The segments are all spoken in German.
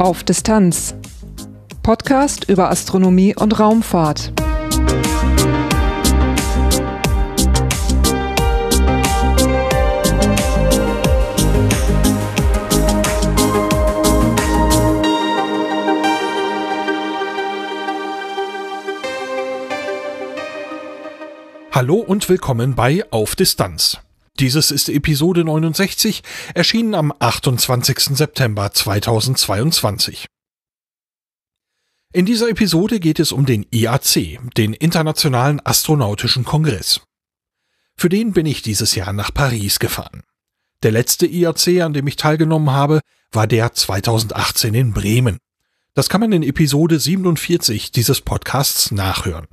Auf Distanz. Podcast über Astronomie und Raumfahrt. Hallo und willkommen bei Auf Distanz. Dieses ist Episode 69, erschienen am 28. September 2022. In dieser Episode geht es um den IAC, den Internationalen Astronautischen Kongress. Für den bin ich dieses Jahr nach Paris gefahren. Der letzte IAC, an dem ich teilgenommen habe, war der 2018 in Bremen. Das kann man in Episode 47 dieses Podcasts nachhören.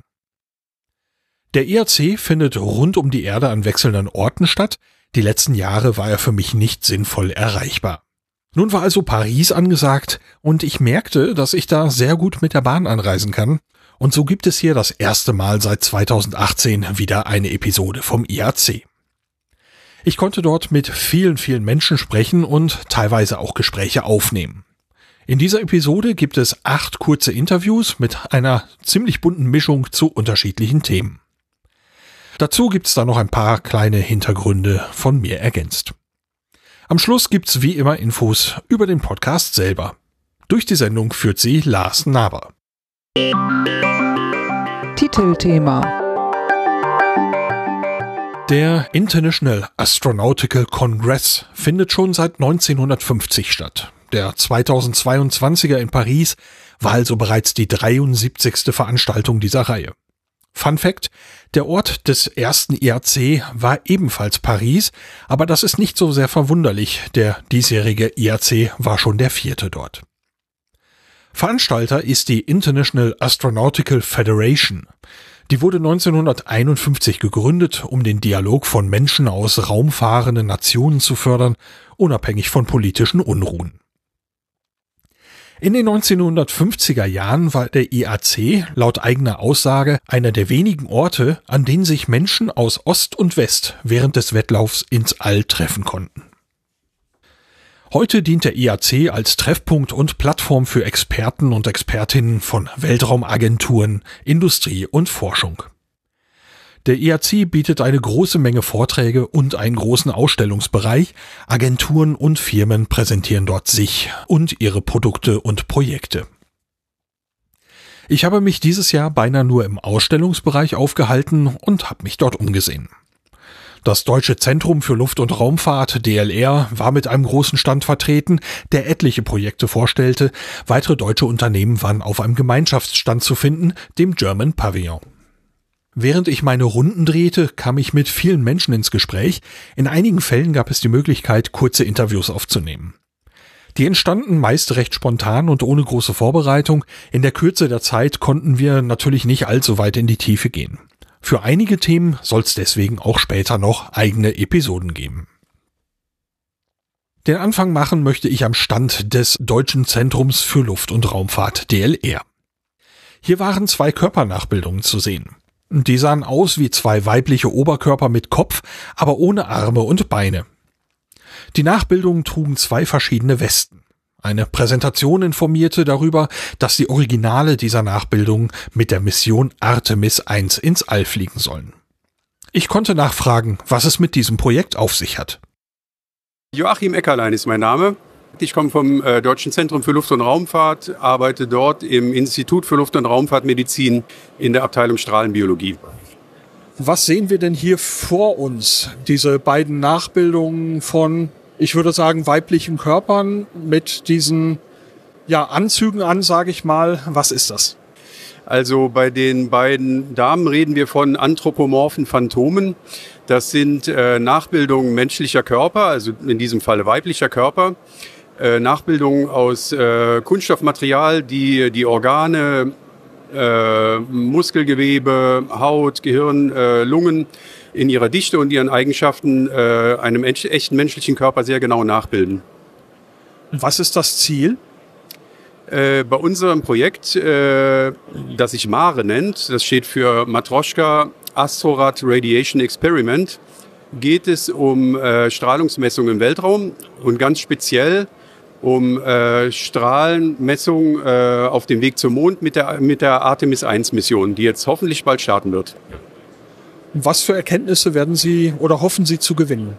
Der IAC findet rund um die Erde an wechselnden Orten statt. Die letzten Jahre war er für mich nicht sinnvoll erreichbar. Nun war also Paris angesagt und ich merkte, dass ich da sehr gut mit der Bahn anreisen kann. Und so gibt es hier das erste Mal seit 2018 wieder eine Episode vom IAC. Ich konnte dort mit vielen, vielen Menschen sprechen und teilweise auch Gespräche aufnehmen. In dieser Episode gibt es acht kurze Interviews mit einer ziemlich bunten Mischung zu unterschiedlichen Themen. Dazu gibt's da noch ein paar kleine Hintergründe von mir ergänzt. Am Schluss gibt's wie immer Infos über den Podcast selber. Durch die Sendung führt sie Lars Naber. Titelthema Der International Astronautical Congress findet schon seit 1950 statt. Der 2022er in Paris war also bereits die 73. Veranstaltung dieser Reihe. Fun Fact, der Ort des ersten IAC war ebenfalls Paris, aber das ist nicht so sehr verwunderlich, der diesjährige IAC war schon der vierte dort. Veranstalter ist die International Astronautical Federation. Die wurde 1951 gegründet, um den Dialog von Menschen aus raumfahrenden Nationen zu fördern, unabhängig von politischen Unruhen. In den 1950er Jahren war der IAC laut eigener Aussage einer der wenigen Orte, an denen sich Menschen aus Ost und West während des Wettlaufs ins All treffen konnten. Heute dient der IAC als Treffpunkt und Plattform für Experten und Expertinnen von Weltraumagenturen, Industrie und Forschung. Der IAC bietet eine große Menge Vorträge und einen großen Ausstellungsbereich. Agenturen und Firmen präsentieren dort sich und ihre Produkte und Projekte. Ich habe mich dieses Jahr beinahe nur im Ausstellungsbereich aufgehalten und habe mich dort umgesehen. Das Deutsche Zentrum für Luft- und Raumfahrt DLR war mit einem großen Stand vertreten, der etliche Projekte vorstellte. Weitere deutsche Unternehmen waren auf einem Gemeinschaftsstand zu finden, dem German Pavillon. Während ich meine Runden drehte, kam ich mit vielen Menschen ins Gespräch. In einigen Fällen gab es die Möglichkeit, kurze Interviews aufzunehmen. Die entstanden meist recht spontan und ohne große Vorbereitung. In der Kürze der Zeit konnten wir natürlich nicht allzu weit in die Tiefe gehen. Für einige Themen soll es deswegen auch später noch eigene Episoden geben. Den Anfang machen möchte ich am Stand des Deutschen Zentrums für Luft- und Raumfahrt DLR. Hier waren zwei Körpernachbildungen zu sehen. Die sahen aus wie zwei weibliche Oberkörper mit Kopf, aber ohne Arme und Beine. Die Nachbildungen trugen zwei verschiedene Westen. Eine Präsentation informierte darüber, dass die Originale dieser Nachbildungen mit der Mission Artemis I ins All fliegen sollen. Ich konnte nachfragen, was es mit diesem Projekt auf sich hat. Joachim Eckerlein ist mein Name. Ich komme vom äh, Deutschen Zentrum für Luft- und Raumfahrt, arbeite dort im Institut für Luft- und Raumfahrtmedizin in der Abteilung Strahlenbiologie. Was sehen wir denn hier vor uns? Diese beiden Nachbildungen von, ich würde sagen, weiblichen Körpern mit diesen ja, Anzügen an, sage ich mal. Was ist das? Also bei den beiden Damen reden wir von anthropomorphen Phantomen. Das sind äh, Nachbildungen menschlicher Körper, also in diesem Falle weiblicher Körper. Äh, Nachbildungen aus äh, Kunststoffmaterial, die die Organe, äh, Muskelgewebe, Haut, Gehirn, Lungen in ihrer Dichte und ihren Eigenschaften einem echten menschlichen Körper sehr genau nachbilden. Was ist das Ziel? Äh, bei unserem Projekt, äh, das sich MARE nennt, das steht für Matroschka Astrorad Radiation Experiment, geht es um äh, Strahlungsmessungen im Weltraum und ganz speziell um äh, Strahlenmessungen äh, auf dem Weg zum Mond mit der, mit der Artemis 1 Mission, die jetzt hoffentlich bald starten wird. Was für Erkenntnisse werden Sie oder hoffen Sie zu gewinnen?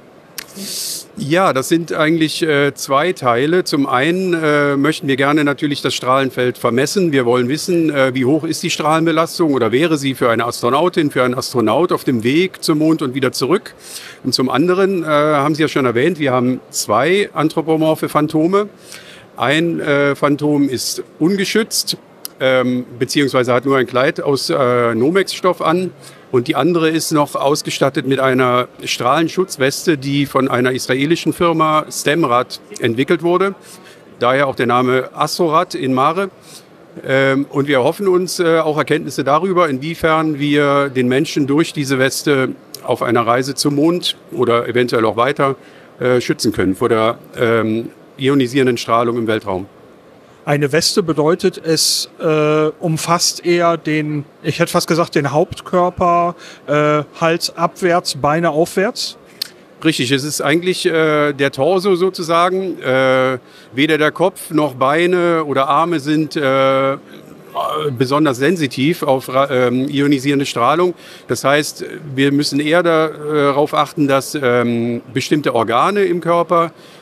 Ja, das sind eigentlich äh, zwei Teile. Zum einen äh, möchten wir gerne natürlich das Strahlenfeld vermessen. Wir wollen wissen, äh, wie hoch ist die Strahlenbelastung oder wäre sie für eine Astronautin, für einen Astronaut auf dem Weg zum Mond und wieder zurück. Und zum anderen äh, haben Sie ja schon erwähnt, wir haben zwei anthropomorphe Phantome. Ein äh, Phantom ist ungeschützt, ähm, beziehungsweise hat nur ein Kleid aus äh, Nomex-Stoff an. Und die andere ist noch ausgestattet mit einer Strahlenschutzweste, die von einer israelischen Firma Stemrad entwickelt wurde. Daher auch der Name Astrorad in Mare. Ähm, und wir erhoffen uns äh, auch Erkenntnisse darüber, inwiefern wir den Menschen durch diese Weste auf einer Reise zum Mond oder eventuell auch weiter äh, schützen können vor der ähm, ionisierenden Strahlung im Weltraum. Eine Weste bedeutet, es äh, umfasst eher den, ich hätte fast gesagt, den Hauptkörper, äh, Hals abwärts, Beine aufwärts. Richtig, es ist eigentlich äh, der Torso sozusagen. Äh, weder der Kopf noch Beine oder Arme sind äh, besonders sensitiv auf ähm, ionisierende Strahlung. Das heißt, wir müssen eher darauf achten, dass ähm, bestimmte Organe im Körper äh,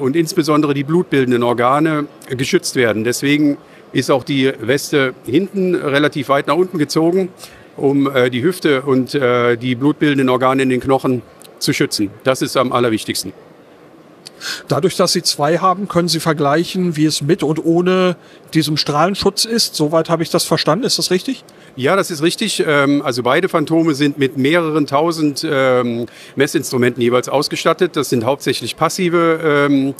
und insbesondere die blutbildenden Organe geschützt werden. Deswegen ist auch die Weste hinten relativ weit nach unten gezogen, um äh, die Hüfte und äh, die blutbildenden Organe in den Knochen zu schützen. Das ist am allerwichtigsten. Dadurch, dass Sie zwei haben, können Sie vergleichen, wie es mit und ohne diesem Strahlenschutz ist. Soweit habe ich das verstanden. Ist das richtig? Ja, das ist richtig. Ähm, also beide Phantome sind mit mehreren tausend ähm, Messinstrumenten jeweils ausgestattet. Das sind hauptsächlich passive ähm,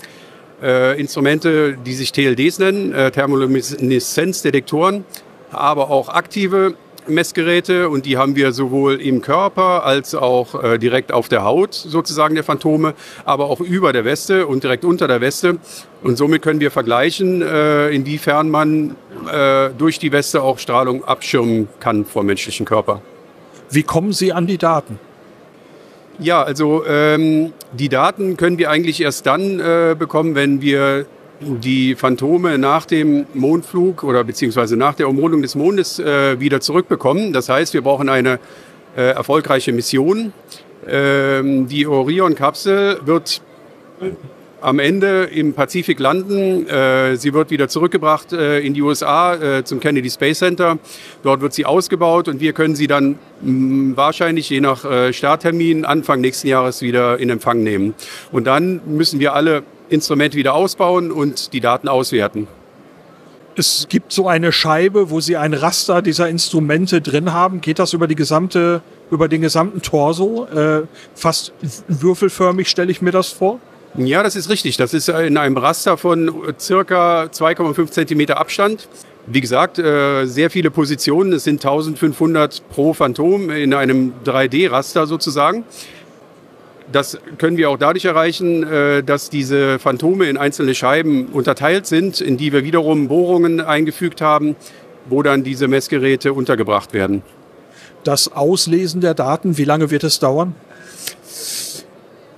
äh, Instrumente, die sich TLDs nennen, äh, Thermolumineszenzdetektoren, aber auch aktive Messgeräte und die haben wir sowohl im Körper als auch äh, direkt auf der Haut sozusagen der Phantome, aber auch über der Weste und direkt unter der Weste. Und somit können wir vergleichen, äh, inwiefern man äh, durch die Weste auch Strahlung abschirmen kann vom menschlichen Körper. Wie kommen Sie an die Daten? Ja, also ähm, die Daten können wir eigentlich erst dann äh, bekommen, wenn wir die Phantome nach dem Mondflug oder beziehungsweise nach der Umrundung des Mondes äh, wieder zurückbekommen. Das heißt, wir brauchen eine äh, erfolgreiche Mission. Ähm, die Orion-Kapsel wird am Ende im Pazifik landen. Äh, sie wird wieder zurückgebracht äh, in die USA äh, zum Kennedy Space Center. Dort wird sie ausgebaut und wir können sie dann mh, wahrscheinlich je nach äh, Starttermin Anfang nächsten Jahres wieder in Empfang nehmen. Und dann müssen wir alle Instrument wieder ausbauen und die Daten auswerten. Es gibt so eine Scheibe, wo Sie ein Raster dieser Instrumente drin haben. Geht das über die gesamte, über den gesamten Torso? Äh, fast würfelförmig stelle ich mir das vor. Ja, das ist richtig. Das ist in einem Raster von circa 2,5 Zentimeter Abstand. Wie gesagt, äh, sehr viele Positionen. Es sind 1500 pro Phantom in einem 3D-Raster sozusagen. Das können wir auch dadurch erreichen, äh, dass diese Phantome in einzelne Scheiben unterteilt sind, in die wir wiederum Bohrungen eingefügt haben, wo dann diese Messgeräte untergebracht werden. Das Auslesen der Daten, wie lange wird es dauern?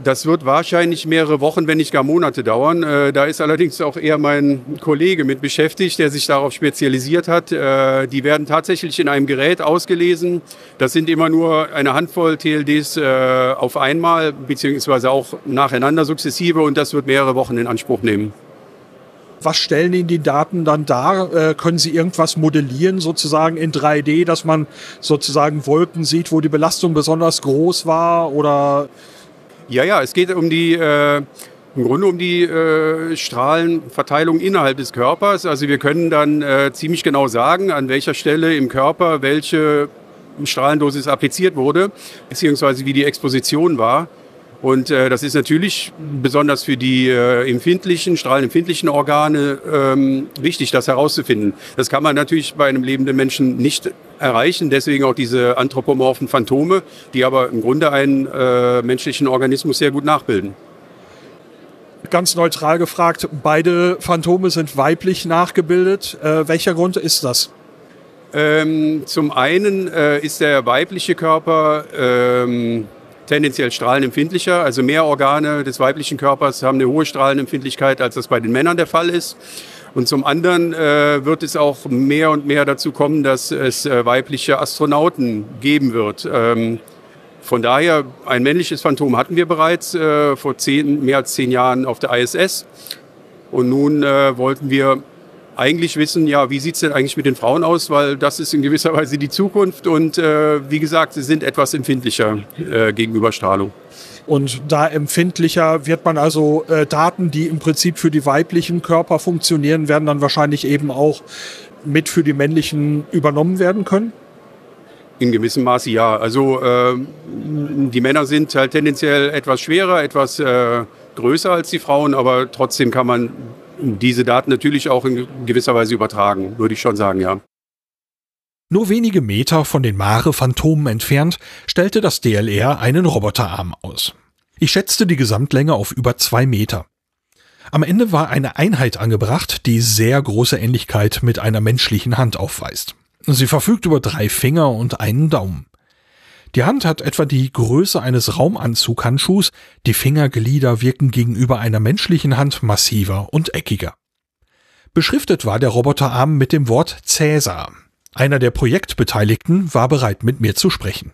Das wird wahrscheinlich mehrere Wochen, wenn nicht gar Monate dauern. Äh, da ist allerdings auch eher mein Kollege mit beschäftigt, der sich darauf spezialisiert hat. Äh, die werden tatsächlich in einem Gerät ausgelesen. Das sind immer nur eine Handvoll TLDs äh, auf einmal, beziehungsweise auch nacheinander sukzessive und das wird mehrere Wochen in Anspruch nehmen. Was stellen Ihnen die Daten dann dar? Äh, können Sie irgendwas modellieren sozusagen in 3D, dass man sozusagen Wolken sieht, wo die Belastung besonders groß war oder ja, ja, es geht um die, äh, im Grunde um die äh, Strahlenverteilung innerhalb des Körpers. Also wir können dann äh, ziemlich genau sagen, an welcher Stelle im Körper welche Strahlendosis appliziert wurde, beziehungsweise wie die Exposition war. Und äh, das ist natürlich besonders für die äh, empfindlichen, strahlenempfindlichen Organe ähm, wichtig, das herauszufinden. Das kann man natürlich bei einem lebenden Menschen nicht erreichen. Deswegen auch diese anthropomorphen Phantome, die aber im Grunde einen äh, menschlichen Organismus sehr gut nachbilden. Ganz neutral gefragt, beide Phantome sind weiblich nachgebildet. Äh, welcher Grund ist das? Ähm, zum einen äh, ist der weibliche Körper ähm, tendenziell strahlenempfindlicher. Also mehr Organe des weiblichen Körpers haben eine hohe Strahlenempfindlichkeit, als das bei den Männern der Fall ist. Und zum anderen äh, wird es auch mehr und mehr dazu kommen, dass es äh, weibliche Astronauten geben wird. Ähm, von daher, ein männliches Phantom hatten wir bereits äh, vor zehn, mehr als zehn Jahren auf der ISS. Und nun äh, wollten wir eigentlich wissen, ja, wie sieht's denn eigentlich mit den Frauen aus, weil das ist in gewisser Weise die Zukunft und äh, wie gesagt, sie sind etwas empfindlicher äh, gegenüber Strahlung. Und da empfindlicher wird man also äh, Daten, die im Prinzip für die weiblichen Körper funktionieren, werden dann wahrscheinlich eben auch mit für die männlichen übernommen werden können? In gewissem Maße ja. Also äh, die Männer sind halt tendenziell etwas schwerer, etwas äh, größer als die Frauen, aber trotzdem kann man diese Daten natürlich auch in gewisser Weise übertragen, würde ich schon sagen, ja. Nur wenige Meter von den Mare-Phantomen entfernt stellte das DLR einen Roboterarm aus. Ich schätzte die Gesamtlänge auf über zwei Meter. Am Ende war eine Einheit angebracht, die sehr große Ähnlichkeit mit einer menschlichen Hand aufweist. Sie verfügt über drei Finger und einen Daumen. Die Hand hat etwa die Größe eines Raumanzughandschuhs, die Fingerglieder wirken gegenüber einer menschlichen Hand massiver und eckiger. Beschriftet war der Roboterarm mit dem Wort Cäsar. Einer der Projektbeteiligten war bereit, mit mir zu sprechen.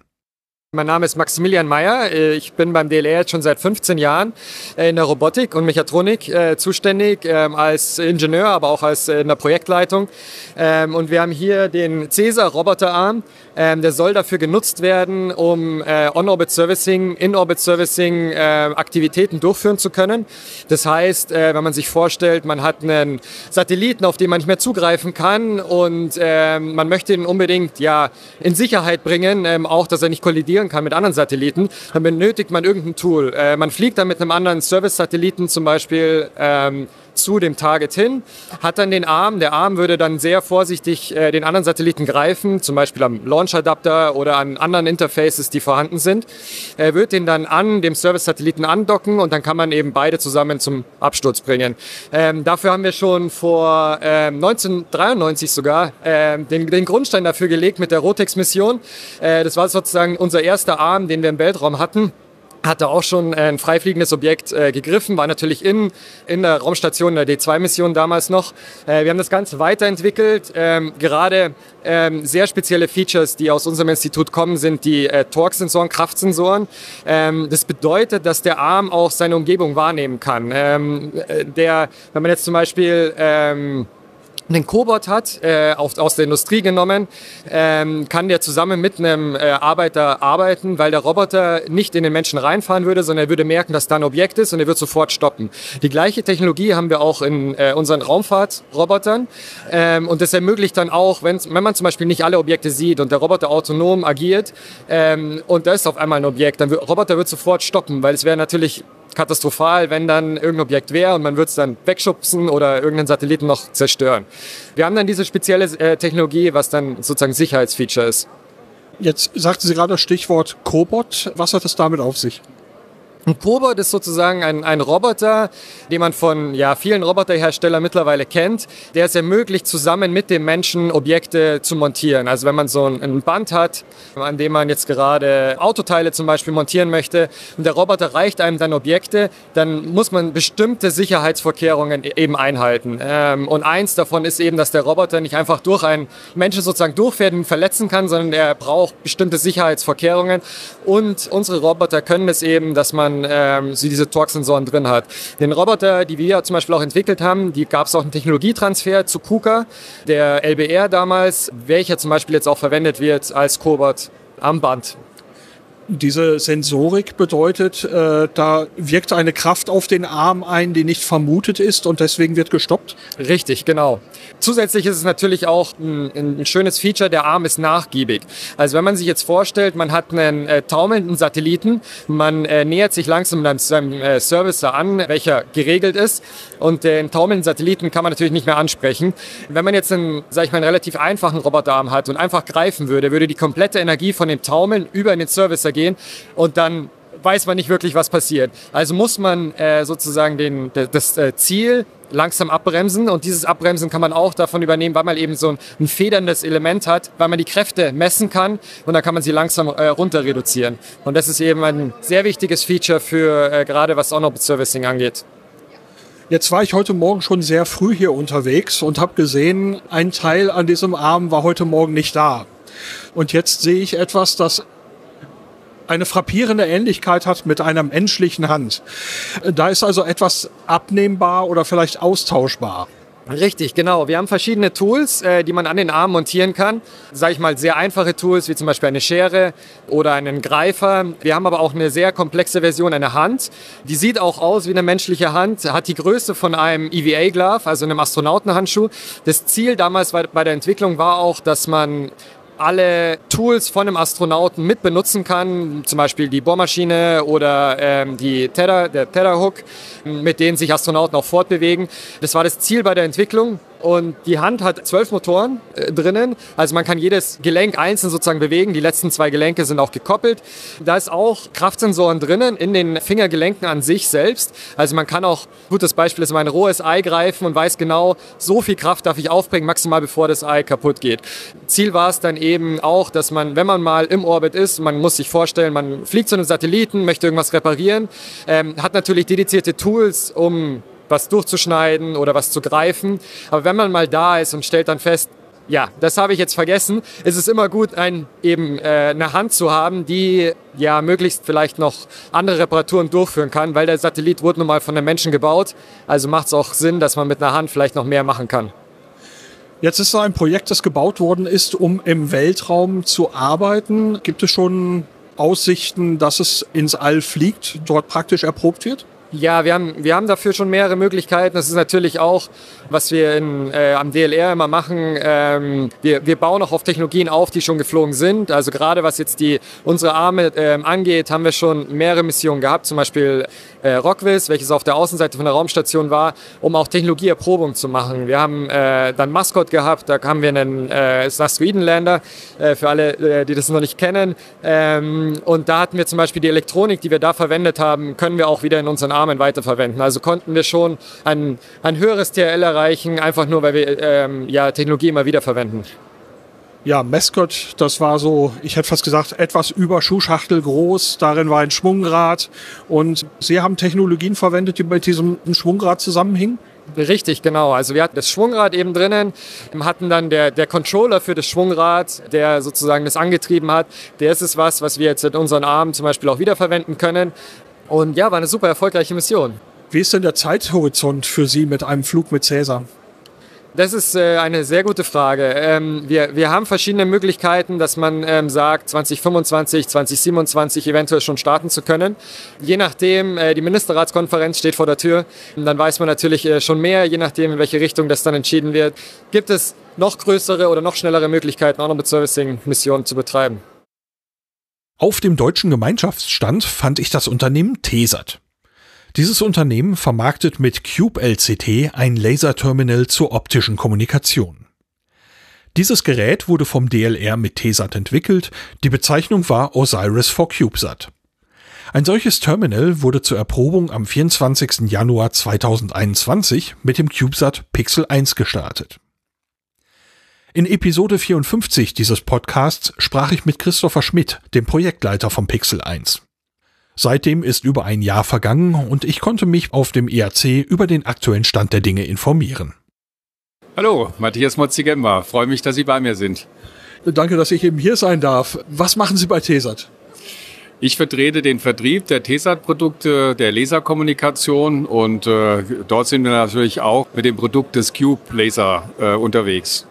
Mein Name ist Maximilian Meyer. Ich bin beim DLR jetzt schon seit 15 Jahren in der Robotik und Mechatronik äh, zuständig, ähm, als Ingenieur, aber auch als äh, in der Projektleitung. Ähm, und wir haben hier den Cäsar Roboterarm. Ähm, der soll dafür genutzt werden, um äh, On-Orbit Servicing, In-Orbit Servicing Aktivitäten durchführen zu können. Das heißt, wenn man sich vorstellt, man hat einen Satelliten, auf den man nicht mehr zugreifen kann und man möchte ihn unbedingt ja in Sicherheit bringen, auch dass er nicht kollidiert kommunizieren kann mit anderen Satelliten, dann benötigt man irgendein Tool. Äh, man fliegt dann mit einem anderen Service-Satelliten zum Beispiel ähm, zu dem Target hin, hat dann den Arm. Der Arm würde dann sehr vorsichtig äh, den anderen Satelliten greifen, zum Beispiel am Launch-Adapter oder an anderen Interfaces, die vorhanden sind. Er wird den dann an dem Service-Satelliten andocken und dann kann man eben beide zusammen zum Absturz bringen. Ähm, dafür haben wir schon vor ähm, 1993 sogar ähm, den, den, Grundstein dafür gelegt mit der Rotex-Mission. Äh, das war sozusagen unser erster Arm, den wir im Weltraum hatten hatte auch schon ein freifliegendes Objekt äh, gegriffen, war natürlich in, in der Raumstation der D2-Mission damals noch. Äh, wir haben das Ganze weiterentwickelt. Ähm, gerade ähm, sehr spezielle Features, die aus unserem Institut kommen, sind die äh, Torque-Sensoren, Kraftsensoren. Ähm, das bedeutet, dass der Arm auch seine Umgebung wahrnehmen kann. Ähm, äh, der, wenn man jetzt zum Beispiel einen Cobot hat, äh, auf, aus der Industrie genommen, ähm, kann der zusammen mit einem äh, Arbeiter arbeiten, weil der Roboter nicht in den Menschen reinfahren würde, sondern er würde merken, dass da ein Objekt ist und er wird sofort stoppen. Die gleiche Technologie haben wir auch in äh, unseren Raumfahrtrobotern ähm, und das ermöglicht dann auch, wenn, wenn man zum Beispiel nicht alle Objekte sieht und der Roboter autonom agiert ähm, und da ist auf einmal ein Objekt, dann wird, Roboter wird sofort stoppen, weil es wäre natürlich katastrophal, wenn dann irgendein Objekt wäre und man würde es dann wegschubsen oder irgendeinen Satelliten noch zerstören. Wir haben dann diese spezielle äh, Technologie, was dann sozusagen Sicherheitsfeature ist. Jetzt sagten Sie gerade das Stichwort Cobot. Was hat es damit auf sich? Ein Cobot ist sozusagen ein, ein Roboter, den man von ja, vielen Roboterherstellern mittlerweile kennt, der es ermöglicht, zusammen mit dem Menschen Objekte zu montieren. Also wenn man so ein, Band hat, an dem man jetzt gerade Autoteile zum Beispiel montieren möchte und der Roboter reicht einem dann Objekte, dann muss man bestimmte Sicherheitsvorkehrungen e-, eben einhalten. Ähm, und eins davon ist eben, dass der Roboter nicht einfach durch einen Menschen sozusagen durchfährt und verletzen kann, sondern er braucht bestimmte Sicherheitsvorkehrungen. Und unsere Roboter können es eben, dass man man ähm, so diese Torque-Sensoren drin hat. Den Roboter, die wir zum Beispiel auch entwickelt haben, die gab es auch einen Technologietransfer zu KUKA, der LBR damals, welcher zum Beispiel jetzt auch verwendet wird als Cobot am Band. Diese Sensorik bedeutet, äh, da wirkt eine Kraft auf den Arm ein, die nicht vermutet ist und deswegen wird gestoppt? Richtig, genau. Zusätzlich ist es natürlich auch ein, ein schönes Feature, der Arm ist nachgiebig. Also wenn man sich jetzt vorstellt, man hat einen äh, taumelnden Satelliten, man äh, nähert sich langsam seinem äh, Servicer an, welcher geregelt ist und den taumelnden Satelliten kann man natürlich nicht mehr ansprechen. Wenn man jetzt einen, sag ich mal, einen relativ einfachen Roboterarm hat und einfach greifen würde, würde die komplette Energie von dem Taumeln über den Servicer gehen und dann weiß man nicht wirklich, was passiert. Also muss man äh, sozusagen den, das äh, Ziel langsam abbremsen und dieses Abbremsen kann man auch davon übernehmen, weil man eben so ein, ein federndes Element hat, weil man die Kräfte messen kann und dann kann man sie langsam äh, runter reduzieren. Und das ist eben ein sehr wichtiges Feature für äh, gerade was On-Orbit Servicing angeht. Jetzt war ich heute Morgen schon sehr früh hier unterwegs und habe gesehen, ein Teil an diesem Arm war heute Morgen nicht da. Und jetzt sehe ich etwas, das eine frappierende Ähnlichkeit hat mit einer menschlichen Hand. Da ist also etwas abnehmbar oder vielleicht austauschbar. Richtig, genau. Wir haben verschiedene Tools, äh, die man an den Arm montieren kann. Sage ich mal, sehr einfache Tools, wie zum Beispiel eine Schere oder einen Greifer. Wir haben aber auch eine sehr komplexe Version, eine Hand. Die sieht auch aus wie eine menschliche Hand, hat die Größe von einem EVA-Glove, also einem Astronautenhandschuh. Das Ziel damals bei der Entwicklung war auch, dass man alle Tools von einem Astronauten mit benutzen kann, zum Beispiel die Bohrmaschine oder ähm, die Tether, der Tetherhook, mit denen sich Astronauten auch fortbewegen. Das war das Ziel bei der Entwicklung. Und die Hand hat zwölf Motoren äh, drinnen. Also man kann jedes Gelenk einzeln sozusagen bewegen. Die letzten zwei Gelenke sind auch gekoppelt. Da ist auch Kraftsensoren drinnen in den Fingergelenken an sich selbst. Also man kann auch, gutes Beispiel ist, mein rohes Ei greifen und weiß genau, so viel Kraft darf ich aufbringen, maximal bevor das Ei kaputt geht. Ziel war es dann eben auch, dass man, wenn man mal im Orbit ist, man muss sich vorstellen, man fliegt zu einem Satelliten, möchte irgendwas reparieren, ähm, hat natürlich dedizierte Tools, um was durchzuschneiden oder was zu greifen. Aber wenn man mal da ist und stellt dann fest, ja, das habe ich jetzt vergessen. ist Es immer gut, ein, eben äh, eine Hand zu haben, die ja möglichst vielleicht noch andere Reparaturen durchführen kann, weil der Satellit wurde nun mal von den Menschen gebaut. Also macht es auch Sinn, dass man mit einer Hand vielleicht noch mehr machen kann. Jetzt ist da ein Projekt, das gebaut worden ist, um im Weltraum zu arbeiten. Gibt es schon Aussichten, dass es ins All fliegt, dort praktisch erprobt wird? Ja, wir haben, wir haben dafür schon mehrere Möglichkeiten. Das ist natürlich auch, was wir in, äh, am DLR immer machen. Ähm, wir, wir bauen auch auf Technologien auf, die schon geflogen sind. Also gerade was jetzt die, unsere Arme ähm, angeht, haben wir schon mehrere Missionen gehabt. Zum Beispiel äh, Rockwiz, welches auf der Außenseite von der Raumstation war, um auch Technologieerprobung zu machen. Wir haben äh, dann Mascot gehabt, da haben wir einen äh, Asteroidenlander, äh, für alle, äh, die das noch nicht kennen. Ähm, und da hatten wir zum Beispiel die Elektronik, die wir da verwendet haben, können wir auch wieder in unseren Armen weiterverwenden. Also konnten wir schon ein, ein höheres TRL erreichen, einfach nur, weil wir ähm, ja, Technologie immer wieder verwenden. Ja, Mascot, das war so, ich hätte fast gesagt, etwas über Schuhschachtel groß. Darin war ein Schwungrad. Und Sie haben Technologien verwendet, die mit diesem Schwungrad zusammenhingen? Richtig, genau. Also wir hatten das Schwungrad eben drinnen, hatten dann der, der Controller für das Schwungrad, der sozusagen das angetrieben hat. Der ist es was, was wir jetzt in unseren Armen zum Beispiel auch wiederverwenden können. Und ja, war eine super erfolgreiche Mission. Wie ist denn der Zeithorizont für Sie mit einem Flug mit Cäsar? Das ist äh, eine sehr gute Frage. Ähm, wir, wir haben verschiedene Möglichkeiten, dass man ähm, sagt, 2025, 2027 eventuell schon starten zu können. Je nachdem, äh, die Ministerratskonferenz steht vor der Tür, dann weiß man natürlich äh, schon mehr, je nachdem, in welche Richtung das dann entschieden wird. Gibt es noch größere oder noch schnellere Möglichkeiten, auch noch mit Servicing-Missionen zu betreiben? Auf dem deutschen Gemeinschaftsstand fand ich das Unternehmen Tesat. Dieses Unternehmen vermarktet mit Cube LCT ein Laserterminal zur optischen Kommunikation. Dieses Gerät wurde vom DLR mit TESAT entwickelt, die Bezeichnung war Osiris for CubeSat. Ein solches Terminal wurde zur Erprobung am 24. Januar 2021 mit dem CubeSat Pixel 1 gestartet. In Episode 54 dieses Podcasts sprach ich mit Christopher Schmidt, dem Projektleiter vom Pixel 1. Seitdem ist über ein Jahr vergangen und ich konnte mich auf dem ERC über den aktuellen Stand der Dinge informieren. Hallo, Matthias Motzigemba. Freue mich, dass Sie bei mir sind. Danke, dass ich eben hier sein darf. Was machen Sie bei TESAT? Ich vertrete den Vertrieb der TESAT-Produkte, der Laserkommunikation und äh, dort sind wir natürlich auch mit dem Produkt des Cube Laser äh, unterwegs.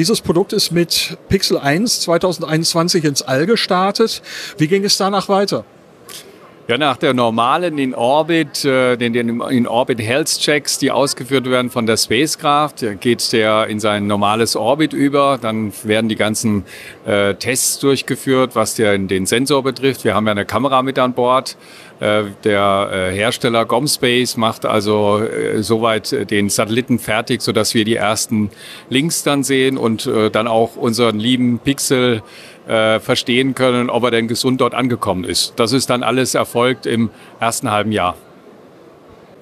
Dieses Produkt ist mit Pixel 1 2021 ins All gestartet. Wie ging es danach weiter? Ja, nach der normalen In-Orbit, äh, den, den In-Orbit-Health-Checks, die ausgeführt werden von der Spacecraft, geht der in sein normales Orbit über. Dann werden die ganzen äh, Tests durchgeführt, was der, den Sensor betrifft. Wir haben ja eine Kamera mit an Bord. Äh, der äh, Hersteller Gomspace macht also äh, soweit den Satelliten fertig, sodass wir die ersten Links dann sehen und dann auch unseren lieben Pixel äh, verstehen können, ob er denn gesund dort angekommen ist. Das ist dann alles erfolgt im ersten halben Jahr.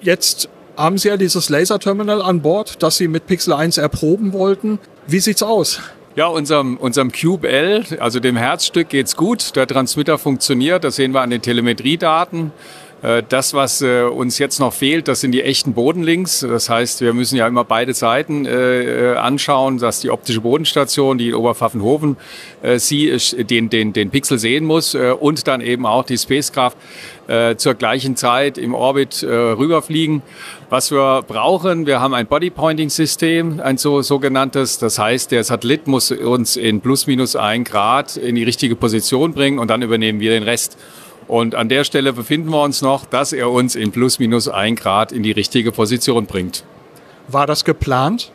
Jetzt haben Sie ja dieses Laserterminal an Bord, das Sie mit Pixel 1 erproben wollten. Wie sieht's aus? Ja, unserem, unserem Cube L, also dem Herzstück, geht's gut. Der Transmitter funktioniert. Das sehen wir an den Telemetriedaten. Äh, das, was äh, uns jetzt noch fehlt, das sind die echten Bodenlinks. Das heißt, wir müssen ja immer beide Seiten äh, anschauen, dass die optische Bodenstation, die in Oberpfaffenhofen, sie den, den, den Pixel sehen muss und dann eben auch die Spacecraft zur gleichen Zeit im Orbit rüberfliegen. Was wir brauchen, wir haben ein Body-Pointing-System, ein so, sogenanntes. Das heißt, der Satellit muss uns in plus minus ein Grad in die richtige Position bringen und dann übernehmen wir den Rest. Und an der Stelle befinden wir uns noch, dass er uns in plus minus ein Grad in die richtige Position bringt. War das geplant?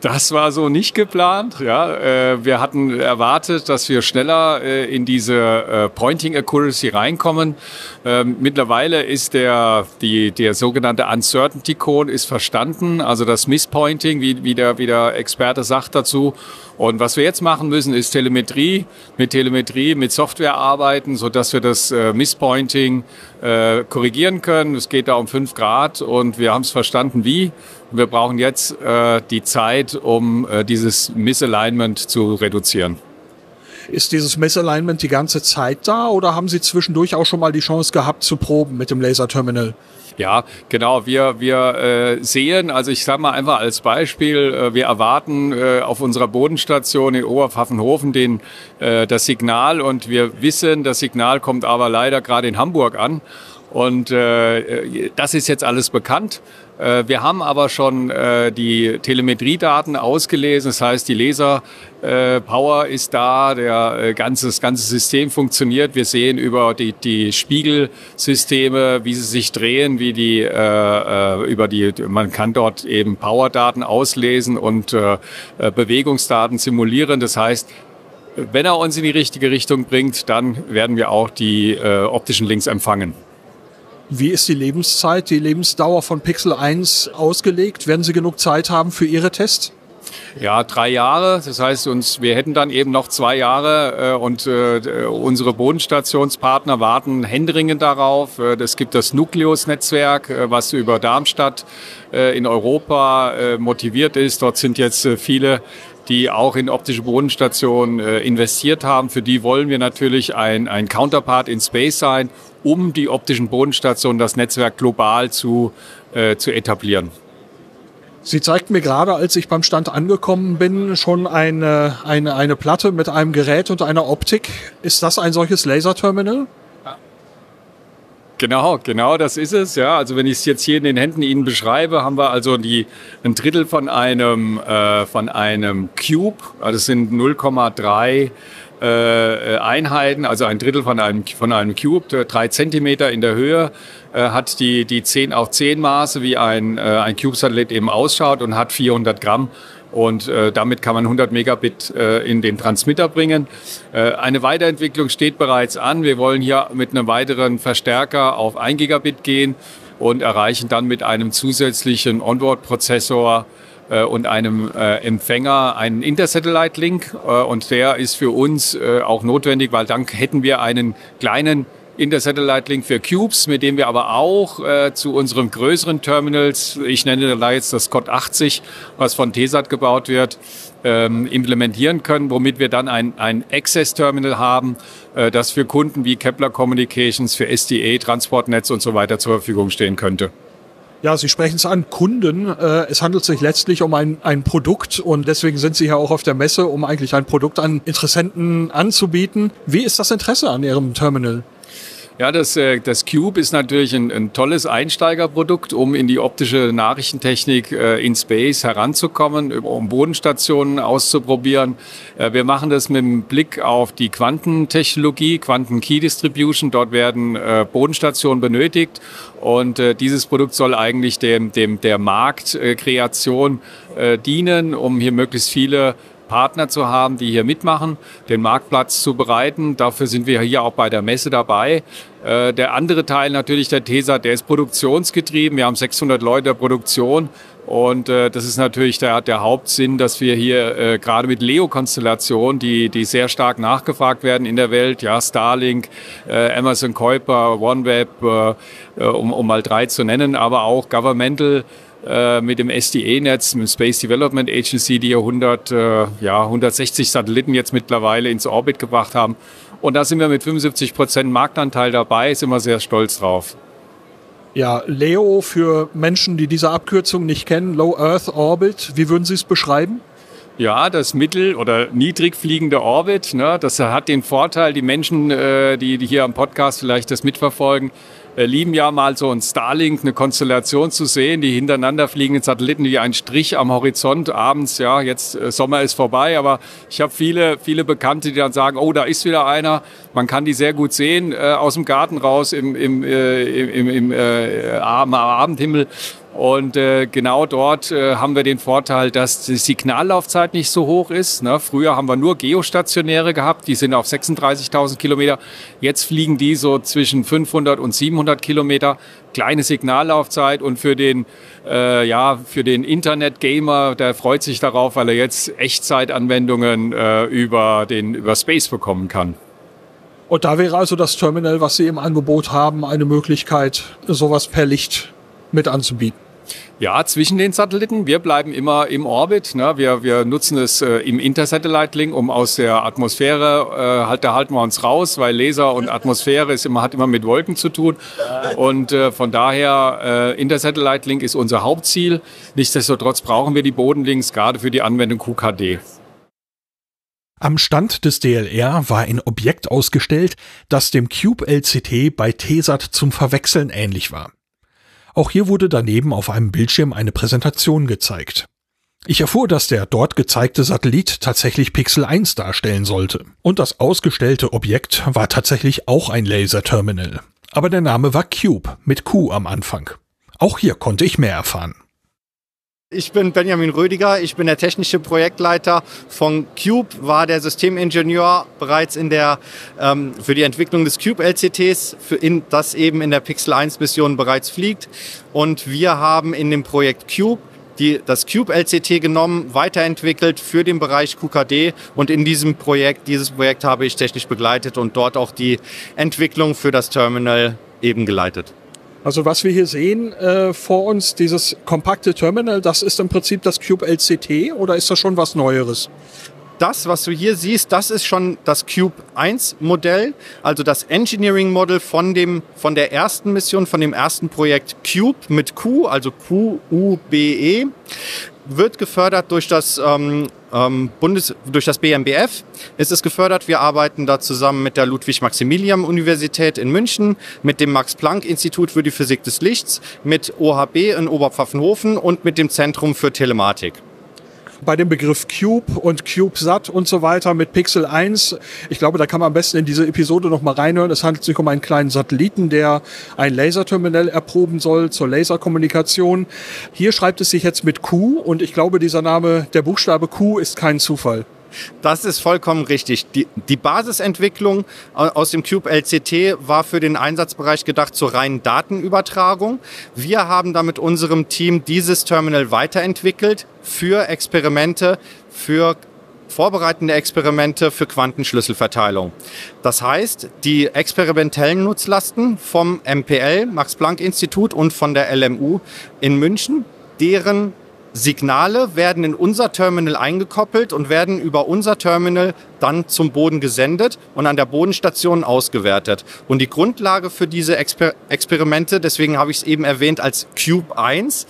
Das war so nicht geplant. Ja, äh, wir hatten erwartet, dass wir schneller äh, in diese äh, Pointing Accuracy reinkommen. Ähm, mittlerweile ist der die der sogenannte Uncertainty Cone ist verstanden, also das Misspointing, wie, wie der wie der Experte sagt dazu. Und was wir jetzt machen müssen, ist Telemetrie, mit Telemetrie, mit Software arbeiten, so dass wir das äh, Misspointing äh, korrigieren können. Es geht da um fünf Grad und wir haben es verstanden, wie. Wir brauchen jetzt äh, die Zeit, um äh, dieses Misalignment zu reduzieren. Ist dieses Misalignment die ganze Zeit da oder haben Sie zwischendurch auch schon mal die Chance gehabt zu proben mit dem Laserterminal? Ja, genau. Wir, wir äh, sehen, also ich sage mal einfach als Beispiel, äh, wir erwarten äh, auf unserer Bodenstation in Oberpfaffenhofen den, äh, das Signal und wir wissen, das Signal kommt aber leider gerade in Hamburg an. Und äh, äh das ist jetzt alles bekannt. Äh, wir haben aber schon äh, die Telemetriedaten ausgelesen. Das heißt, die Laserpower äh, ist da, der ganze, das ganze System funktioniert. Wir sehen über die, die Spiegelsysteme, wie sie sich drehen, wie die über die, man kann dort eben Powerdaten auslesen und Bewegungsdaten simulieren. Das heißt, wenn er uns in die richtige Richtung bringt, dann werden wir auch die optischen Links empfangen. Wie ist die Lebenszeit, die Lebensdauer von Pixel 1 ausgelegt? Werden Sie genug Zeit haben für Ihre Tests? Ja, drei Jahre. Das heißt, uns, wir hätten dann eben noch zwei Jahre äh, und äh, unsere Bodenstationspartner warten händeringend darauf. Äh, es gibt das Nucleus-Netzwerk, äh, was über Darmstadt äh, in Europa äh, motiviert ist. Dort sind jetzt äh, viele die auch in optische Bodenstationen äh, investiert haben. Für die wollen wir natürlich ein, ein Counterpart in Space sein, um die optischen Bodenstationen, das Netzwerk global zu, äh, zu etablieren. Sie zeigt mir gerade, als ich beim Stand angekommen bin, schon eine, eine, eine Platte mit einem Gerät und einer Optik. Ist das ein solches Laserterminal? Genau, genau, das ist es. Ja, also wenn ich es jetzt hier in den Händen Ihnen beschreibe, haben wir also die ein Drittel von einem äh, von einem Cube. Also es sind 0,3 äh, Einheiten, also ein Drittel von einem von einem Cube, drei Zentimeter in der Höhe, äh, hat die die 10 auf 10 Maße, wie ein äh, ein Cube-Satellit eben ausschaut und hat 400 Gramm und äh, damit kann man 100 Megabit äh, in den Transmitter bringen. Äh, eine Weiterentwicklung steht bereits an. Wir wollen hier mit einem weiteren Verstärker auf 1 Gigabit gehen und erreichen dann mit einem zusätzlichen Onboard-Prozessor äh, und einem äh, Empfänger einen Intersatellite-Link. Äh, und der ist für uns äh, auch notwendig, weil dann hätten wir einen kleinen Inter-Satellite-Link für Cubes, mit dem wir aber auch äh, zu unseren größeren Terminals, ich nenne da jetzt das COD 80, was von TESAT gebaut wird, ähm, implementieren können, womit wir dann ein, ein Access-Terminal haben, äh, das für Kunden wie Kepler Communications, für SDA, Transportnetz und so weiter zur Verfügung stehen könnte. Ja, Sie sprechen es an, Kunden. Äh, es handelt sich letztlich um ein, ein Produkt und deswegen sind Sie ja auch auf der Messe, um eigentlich ein Produkt an Interessenten anzubieten. Wie ist das Interesse an Ihrem Terminal? Ja, das, äh, das Cube ist natürlich ein, ein tolles Einsteigerprodukt, um in die optische Nachrichtentechnik äh, in Space heranzukommen, um Bodenstationen auszuprobieren. Äh, wir machen das mit dem Blick auf die Quantentechnologie, Quanten Key Distribution. Dort werden Bodenstationen benötigt und dieses Produkt soll eigentlich dem, dem der Marktkreation dienen, um hier möglichst viele Partner zu haben, die hier mitmachen, den Marktplatz zu bereiten. Dafür sind wir hier auch bei der Messe dabei. Äh, der andere Teil natürlich der TESA, der ist produktionsgetrieben. Wir haben 600 Leute der Produktion Und äh, das ist natürlich der, der Hauptsinn, dass wir hier äh, gerade mit Leo-Konstellationen, die, die sehr stark nachgefragt werden in der Welt, ja, Starlink, äh, Amazon Kuiper, OneWeb, äh, äh, um, um mal drei zu nennen, aber auch Governmental mit dem SDA-Netz, mit dem Space Development Agency, die hier 100, äh, ja, 160 Satelliten jetzt mittlerweile ins Orbit gebracht haben. Und da sind wir mit 75 Prozent Marktanteil dabei, sind wir sehr stolz drauf. Ja, Leo für Menschen, die diese Abkürzung nicht kennen, Low Earth Orbit, wie würden Sie es beschreiben? Ja, das mittel- oder niedrig fliegende Orbit, ne, das hat den Vorteil, die Menschen, äh, die, hier am Podcast vielleicht das mitverfolgen, äh, lieben ja mal so ein Starlink, eine Konstellation zu sehen, die hintereinander fliegenden Satelliten wie ein Strich am Horizont abends. Ja, jetzt äh, Sommer ist vorbei, aber ich habe viele, viele Bekannte, die dann sagen, oh, da ist wieder einer. Man kann die sehr gut sehen aus dem Garten raus im, im, äh, im, im äh, Abendhimmel. Und äh, genau dort äh, haben wir den Vorteil, dass die Signallaufzeit nicht so hoch ist. Ne? Früher haben wir nur geostationäre gehabt, die sind auf 36.000 Kilometer. Jetzt fliegen die so zwischen 500 und 700 Kilometer. Kleine Signallaufzeit und für den, äh, ja, für den Internet-Gamer, der freut sich darauf, weil er jetzt Echtzeitanwendungen äh, über, den, über Space bekommen kann. Und da wäre also das Terminal, was Sie im Angebot haben, eine Möglichkeit, sowas per Licht mit anzubieten. Ja, zwischen den Satelliten. Wir bleiben immer im Orbit. Ne? Wir, wir nutzen es äh, im Intersatellite-Link, um aus der Atmosphäre, äh, halt, da halten wir uns raus, weil Laser und Atmosphäre ist immer, hat immer mit Wolken zu tun. Und äh, von daher, äh, Intersatellite-Link ist unser Hauptziel. Nichtsdestotrotz brauchen wir die Bodenlinks, gerade für die Anwendung QKD. Am Stand des DLR war ein Objekt ausgestellt, das dem Cube LCT bei TESAT zum Verwechseln ähnlich war. Auch hier wurde daneben auf einem Bildschirm eine Präsentation gezeigt. Ich erfuhr, dass der dort gezeigte Satellit tatsächlich Pixel 1 darstellen sollte. Und das ausgestellte Objekt war tatsächlich auch ein Laserterminal. Aber der Name war Cube mit Q am Anfang. Auch hier konnte ich mehr erfahren. Ich bin Benjamin Rödiger, ich bin der technische Projektleiter von Cube, war der Systemingenieur bereits in der, ähm, für die Entwicklung des Cube LCTs, für in, das eben in der Pixel 1 Mission bereits fliegt. Und wir haben in dem Projekt Cube die, das Cube LCT genommen, weiterentwickelt für den Bereich QKD und in diesem Projekt, dieses Projekt habe ich technisch begleitet und dort auch die Entwicklung für das Terminal eben geleitet. Also was wir hier sehen äh, vor uns, dieses kompakte Terminal, das ist im Prinzip das Cube LCT oder ist das schon was Neueres? Das, was du hier siehst, das ist schon das Cube 1 Modell, also das Engineering Model von dem, von der ersten Mission, von dem ersten Projekt Cube mit Q, also Q-U-B-E wird gefördert durch das, ähm, ähm, Bundes durch das BMBF. Ist es gefördert. Wir arbeiten da zusammen mit der Ludwig-Maximilian-Universität in München, mit dem Max-Planck-Institut für die Physik des Lichts, mit OHB in Oberpfaffenhofen und mit dem Zentrum für Telematik bei dem Begriff Cube und CubeSat und so weiter mit Pixel 1. Ich glaube, da kann man am besten in diese Episode noch mal reinhören. Es handelt sich um einen kleinen Satelliten, der ein Laserterminal erproben soll zur Laserkommunikation. Hier schreibt es sich jetzt mit Q und ich glaube, dieser Name, der Buchstabe Q ist kein Zufall. Das ist vollkommen richtig. Die, die, Basisentwicklung aus dem Cube LCT war für den Einsatzbereich gedacht zur reinen Datenübertragung. Wir haben da mit unserem Team dieses Terminal weiterentwickelt für Experimente, für vorbereitende Experimente für Quantenschlüsselverteilung. Das heißt, die experimentellen Nutzlasten vom MPL, Max-Planck-Institut und von der LMU in München, deren Signale werden in unser Terminal eingekoppelt und werden über unser Terminal dann zum Boden gesendet und an der Bodenstation ausgewertet. Und die Grundlage für diese Exper Experimente, deswegen habe ich es eben erwähnt als Cube 1,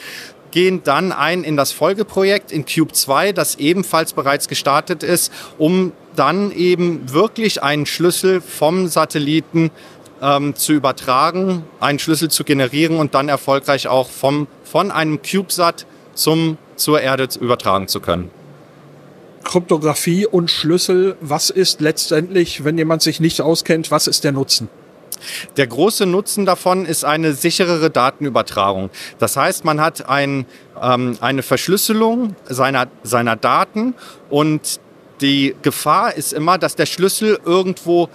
gehen dann ein in das Folgeprojekt in Cube 2, das ebenfalls bereits gestartet ist, um dann eben wirklich einen Schlüssel vom Satelliten ähm, zu übertragen, einen Schlüssel zu generieren und dann erfolgreich auch vom, von einem CubeSat zum, zur Erde übertragen zu können. Kryptographie und Schlüssel, was ist letztendlich, wenn jemand sich nicht auskennt, was ist der Nutzen? Der große Nutzen davon ist eine sicherere Datenübertragung. Das heißt, man hat ein, ähm, eine Verschlüsselung seiner, seiner Daten und die Gefahr ist immer, dass der Schlüssel irgendwo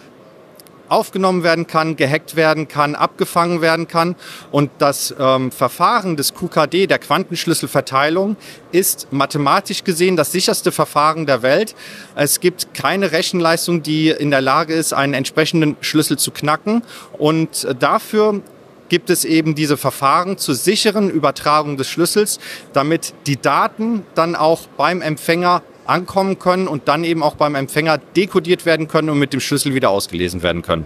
aufgenommen werden kann, gehackt werden kann, abgefangen werden kann. Und das ähm, Verfahren des QKD, der Quantenschlüsselverteilung, ist mathematisch gesehen das sicherste Verfahren der Welt. Es gibt keine Rechenleistung, die in der Lage ist, einen entsprechenden Schlüssel zu knacken. Und dafür gibt es eben diese Verfahren zur sicheren Übertragung des Schlüssels, damit die Daten dann auch beim Empfänger ankommen können und dann eben auch beim Empfänger dekodiert werden können und mit dem Schlüssel wieder ausgelesen werden können.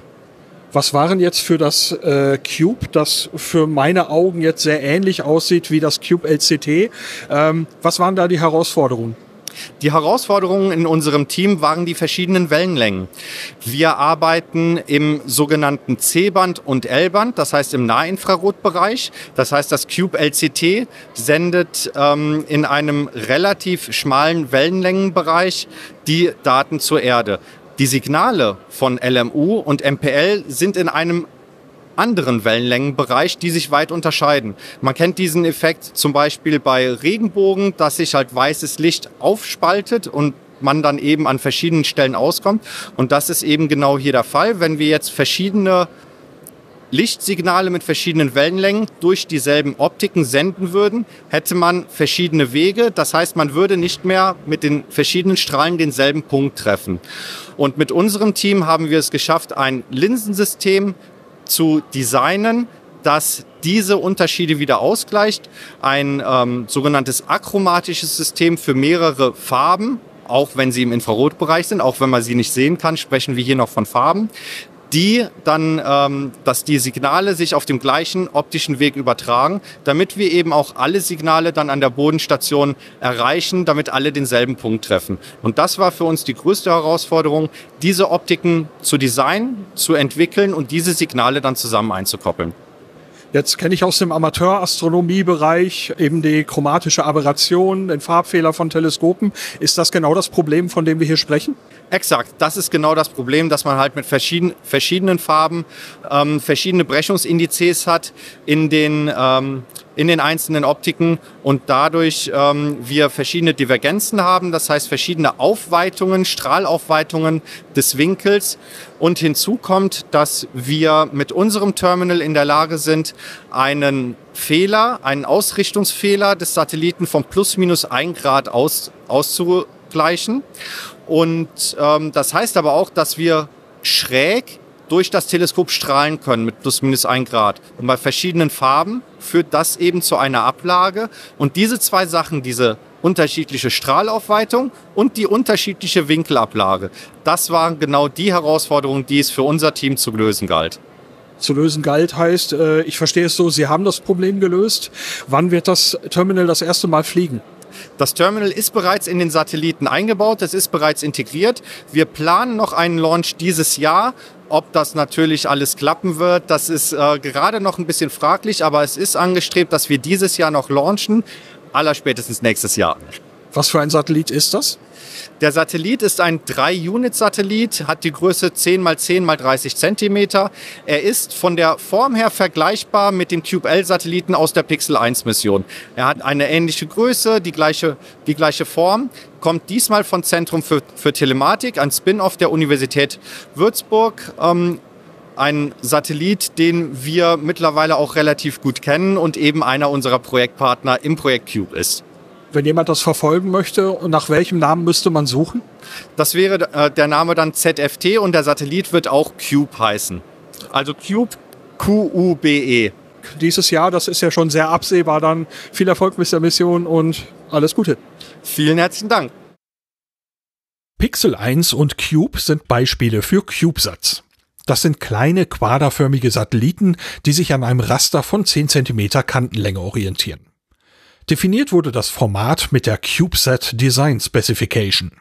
Was waren jetzt für das äh, Cube, das für meine Augen jetzt sehr ähnlich aussieht wie das Cube LCT? Ähm, was waren da die Herausforderungen? Die Herausforderungen in unserem Team waren die verschiedenen Wellenlängen. Wir arbeiten im sogenannten C-Band und L-Band, das heißt im Nahinfrarotbereich. Das heißt, das Cube LCT sendet ähm, in einem relativ schmalen Wellenlängenbereich die Daten zur Erde. Die Signale von LMU und MPL sind in einem anderen Wellenlängenbereich, die sich weit unterscheiden. Man kennt diesen Effekt zum Beispiel bei Regenbogen, dass sich halt weißes Licht aufspaltet und man dann eben an verschiedenen Stellen auskommt. Und das ist eben genau hier der Fall. Wenn wir jetzt verschiedene Lichtsignale mit verschiedenen Wellenlängen durch dieselben Optiken senden würden, hätte man verschiedene Wege. Das heißt, man würde nicht mehr mit den verschiedenen Strahlen denselben Punkt treffen. Und mit unserem Team haben wir es geschafft, ein Linsensystem zu designen, das diese Unterschiede wieder ausgleicht. Ein ähm, sogenanntes achromatisches System für mehrere Farben, auch wenn sie im Infrarotbereich sind, auch wenn man sie nicht sehen kann, sprechen wir hier noch von Farben die dann, ähm, dass die Signale sich auf dem gleichen optischen Weg übertragen, damit wir eben auch alle Signale dann an der Bodenstation erreichen, damit alle denselben Punkt treffen. Und das war für uns die größte Herausforderung, diese Optiken zu designen, zu entwickeln und diese Signale dann zusammen einzukoppeln. Jetzt kenne ich aus dem Amateurastronomiebereich eben die chromatische Aberration, den Farbfehler von Teleskopen. Ist das genau das Problem, von dem wir hier sprechen? Exakt, das ist genau das Problem, dass man halt mit verschieden, verschiedenen Farben ähm, verschiedene Brechungsindizes hat in den, ähm, in den einzelnen Optiken und dadurch ähm, wir verschiedene Divergenzen haben, das heißt verschiedene Aufweitungen, Strahlaufweitungen des Winkels. Und hinzu kommt, dass wir mit unserem Terminal in der Lage sind, einen Fehler, einen Ausrichtungsfehler des Satelliten von plus minus ein Grad aus, auszugleichen. Und ähm, das heißt aber auch, dass wir schräg durch das Teleskop strahlen können mit plus minus ein Grad. Und bei verschiedenen Farben führt das eben zu einer Ablage. Und diese zwei Sachen, diese unterschiedliche Strahlaufweitung und die unterschiedliche Winkelablage, das waren genau die Herausforderungen, die es für unser Team zu lösen galt. Zu lösen galt heißt, äh, ich verstehe es so, Sie haben das Problem gelöst. Wann wird das Terminal das erste Mal fliegen? Das Terminal ist bereits in den Satelliten eingebaut, es ist bereits integriert. Wir planen noch einen Launch dieses Jahr. Ob das natürlich alles klappen wird, das ist äh, gerade noch ein bisschen fraglich, aber es ist angestrebt, dass wir dieses Jahr noch launchen, allerspätestens nächstes Jahr. Was für ein Satellit ist das? Der Satellit ist ein 3-Unit-Satellit, hat die Größe 10 x 10 x 30 Zentimeter. Er ist von der Form her vergleichbar mit dem Cube-L-Satelliten aus der Pixel 1-Mission. Er hat eine ähnliche Größe, die gleiche, die gleiche Form, kommt diesmal von Zentrum für, für Telematik, ein Spin-off der Universität Würzburg. Ähm, ein Satellit, den wir mittlerweile auch relativ gut kennen und eben einer unserer Projektpartner im Projekt Cube ist. Wenn jemand das verfolgen möchte, nach welchem Namen müsste man suchen? Das wäre äh, der Name dann ZFT und der Satellit wird auch Cube heißen. Also Cube, Q-U-B-E. Dieses Jahr, das ist ja schon sehr absehbar dann. Viel Erfolg mit der Mission und alles Gute. Vielen herzlichen Dank. Pixel 1 und Cube sind Beispiele für CubeSats. Das sind kleine quaderförmige Satelliten, die sich an einem Raster von 10 cm Kantenlänge orientieren. Definiert wurde das Format mit der CubeSat Design Specification.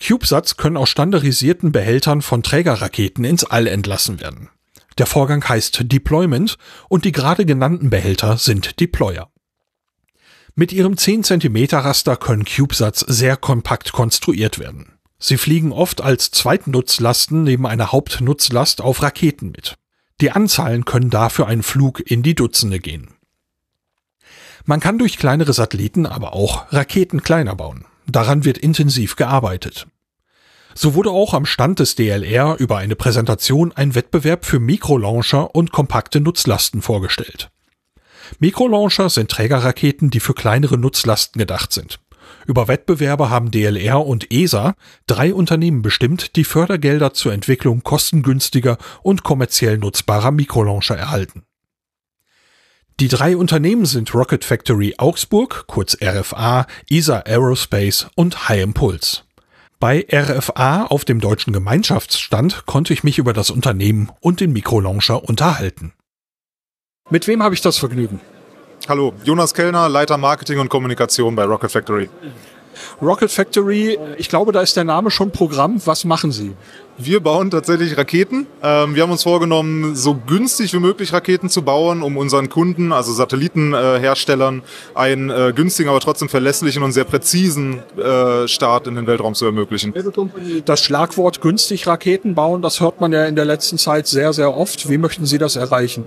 CubeSats können aus standardisierten Behältern von Trägerraketen ins All entlassen werden. Der Vorgang heißt Deployment und die gerade genannten Behälter sind Deployer. Mit ihrem 10 cm Raster können CubeSats sehr kompakt konstruiert werden. Sie fliegen oft als Zweitnutzlasten neben einer Hauptnutzlast auf Raketen mit. Die Anzahlen können dafür einen Flug in die Dutzende gehen. Man kann durch kleinere Satelliten aber auch Raketen kleiner bauen. Daran wird intensiv gearbeitet. So wurde auch am Stand des DLR über eine Präsentation ein Wettbewerb für Mikrolauncher und kompakte Nutzlasten vorgestellt. Mikrolauncher sind Trägerraketen, die für kleinere Nutzlasten gedacht sind. Über Wettbewerbe haben DLR und ESA drei Unternehmen bestimmt, die Fördergelder zur Entwicklung kostengünstiger und kommerziell nutzbarer Mikrolauncher erhalten. Die drei Unternehmen sind Rocket Factory Augsburg, kurz RFA, ESA Aerospace und High Impulse. Bei RFA auf dem deutschen Gemeinschaftsstand konnte ich mich über das Unternehmen und den Mikrolauncher unterhalten. Mit wem habe ich das Vergnügen? Hallo, Jonas Kellner, Leiter Marketing und Kommunikation bei Rocket Factory. Rocket Factory, ich glaube, da ist der Name schon Programm. Was machen Sie? Wir bauen tatsächlich Raketen. Ähm, wir haben uns vorgenommen, so günstig wie möglich Raketen zu bauen, um unseren Kunden, also Satellitenherstellern, einen äh, günstigen, aber trotzdem verlässlichen und sehr präzisen äh, Start in den Weltraum zu ermöglichen. Das Schlagwort günstig Raketen bauen, das hört man ja in der letzten Zeit sehr, sehr oft. Wie möchten Sie das erreichen?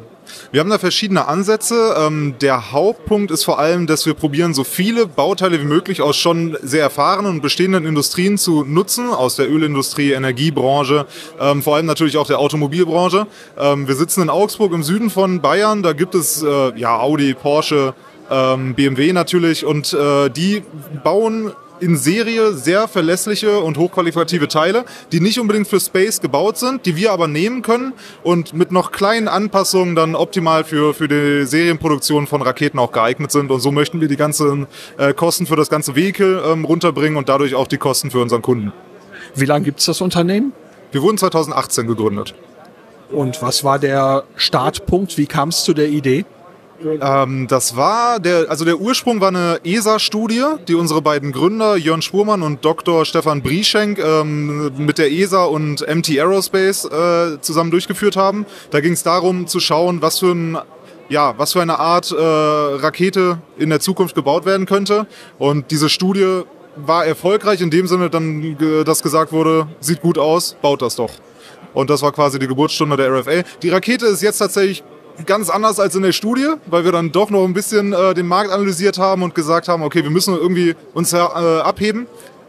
Wir haben da verschiedene Ansätze. Ähm, der Hauptpunkt ist vor allem, dass wir probieren, so viele Bauteile wie möglich aus schon sehr erfahrenen und bestehenden Industrien zu nutzen, aus der Ölindustrie, Energiebranche, ähm, vor allem natürlich auch der Automobilbranche. Ähm, wir sitzen in Augsburg im Süden von Bayern, da gibt es äh, ja Audi, Porsche, BMW natürlich und äh, die bauen in Serie sehr verlässliche und hochqualitative Teile, die nicht unbedingt für Space gebaut sind, die wir aber nehmen können und mit noch kleinen Anpassungen dann optimal für, für die Serienproduktion von Raketen auch geeignet sind. Und so möchten wir die ganzen äh, Kosten für das ganze Vehikel ähm, runterbringen und dadurch auch die Kosten für unseren Kunden. Wie lange gibt es das Unternehmen? Wir wurden 2018 gegründet. Und was war der Startpunkt? Wie kam es zu der Idee? Ähm, das war der, also der Ursprung war eine ESA-Studie, die unsere beiden Gründer, Jörn Spurmann und Dr. Stefan Brieschenk, ähm, mit der ESA und MT Aerospace äh, zusammen durchgeführt haben. Da ging es darum zu schauen, was für ein ja, was für eine Art äh, Rakete in der Zukunft gebaut werden könnte. Und diese Studie war erfolgreich in dem Sinne, dann, dass gesagt wurde, sieht gut aus, baut das doch. Und das war quasi die Geburtsstunde der RFA. Die Rakete ist jetzt tatsächlich ganz anders als in der Studie, weil wir dann doch noch ein bisschen äh, den Markt analysiert haben und gesagt haben, okay, wir müssen irgendwie uns äh, abheben.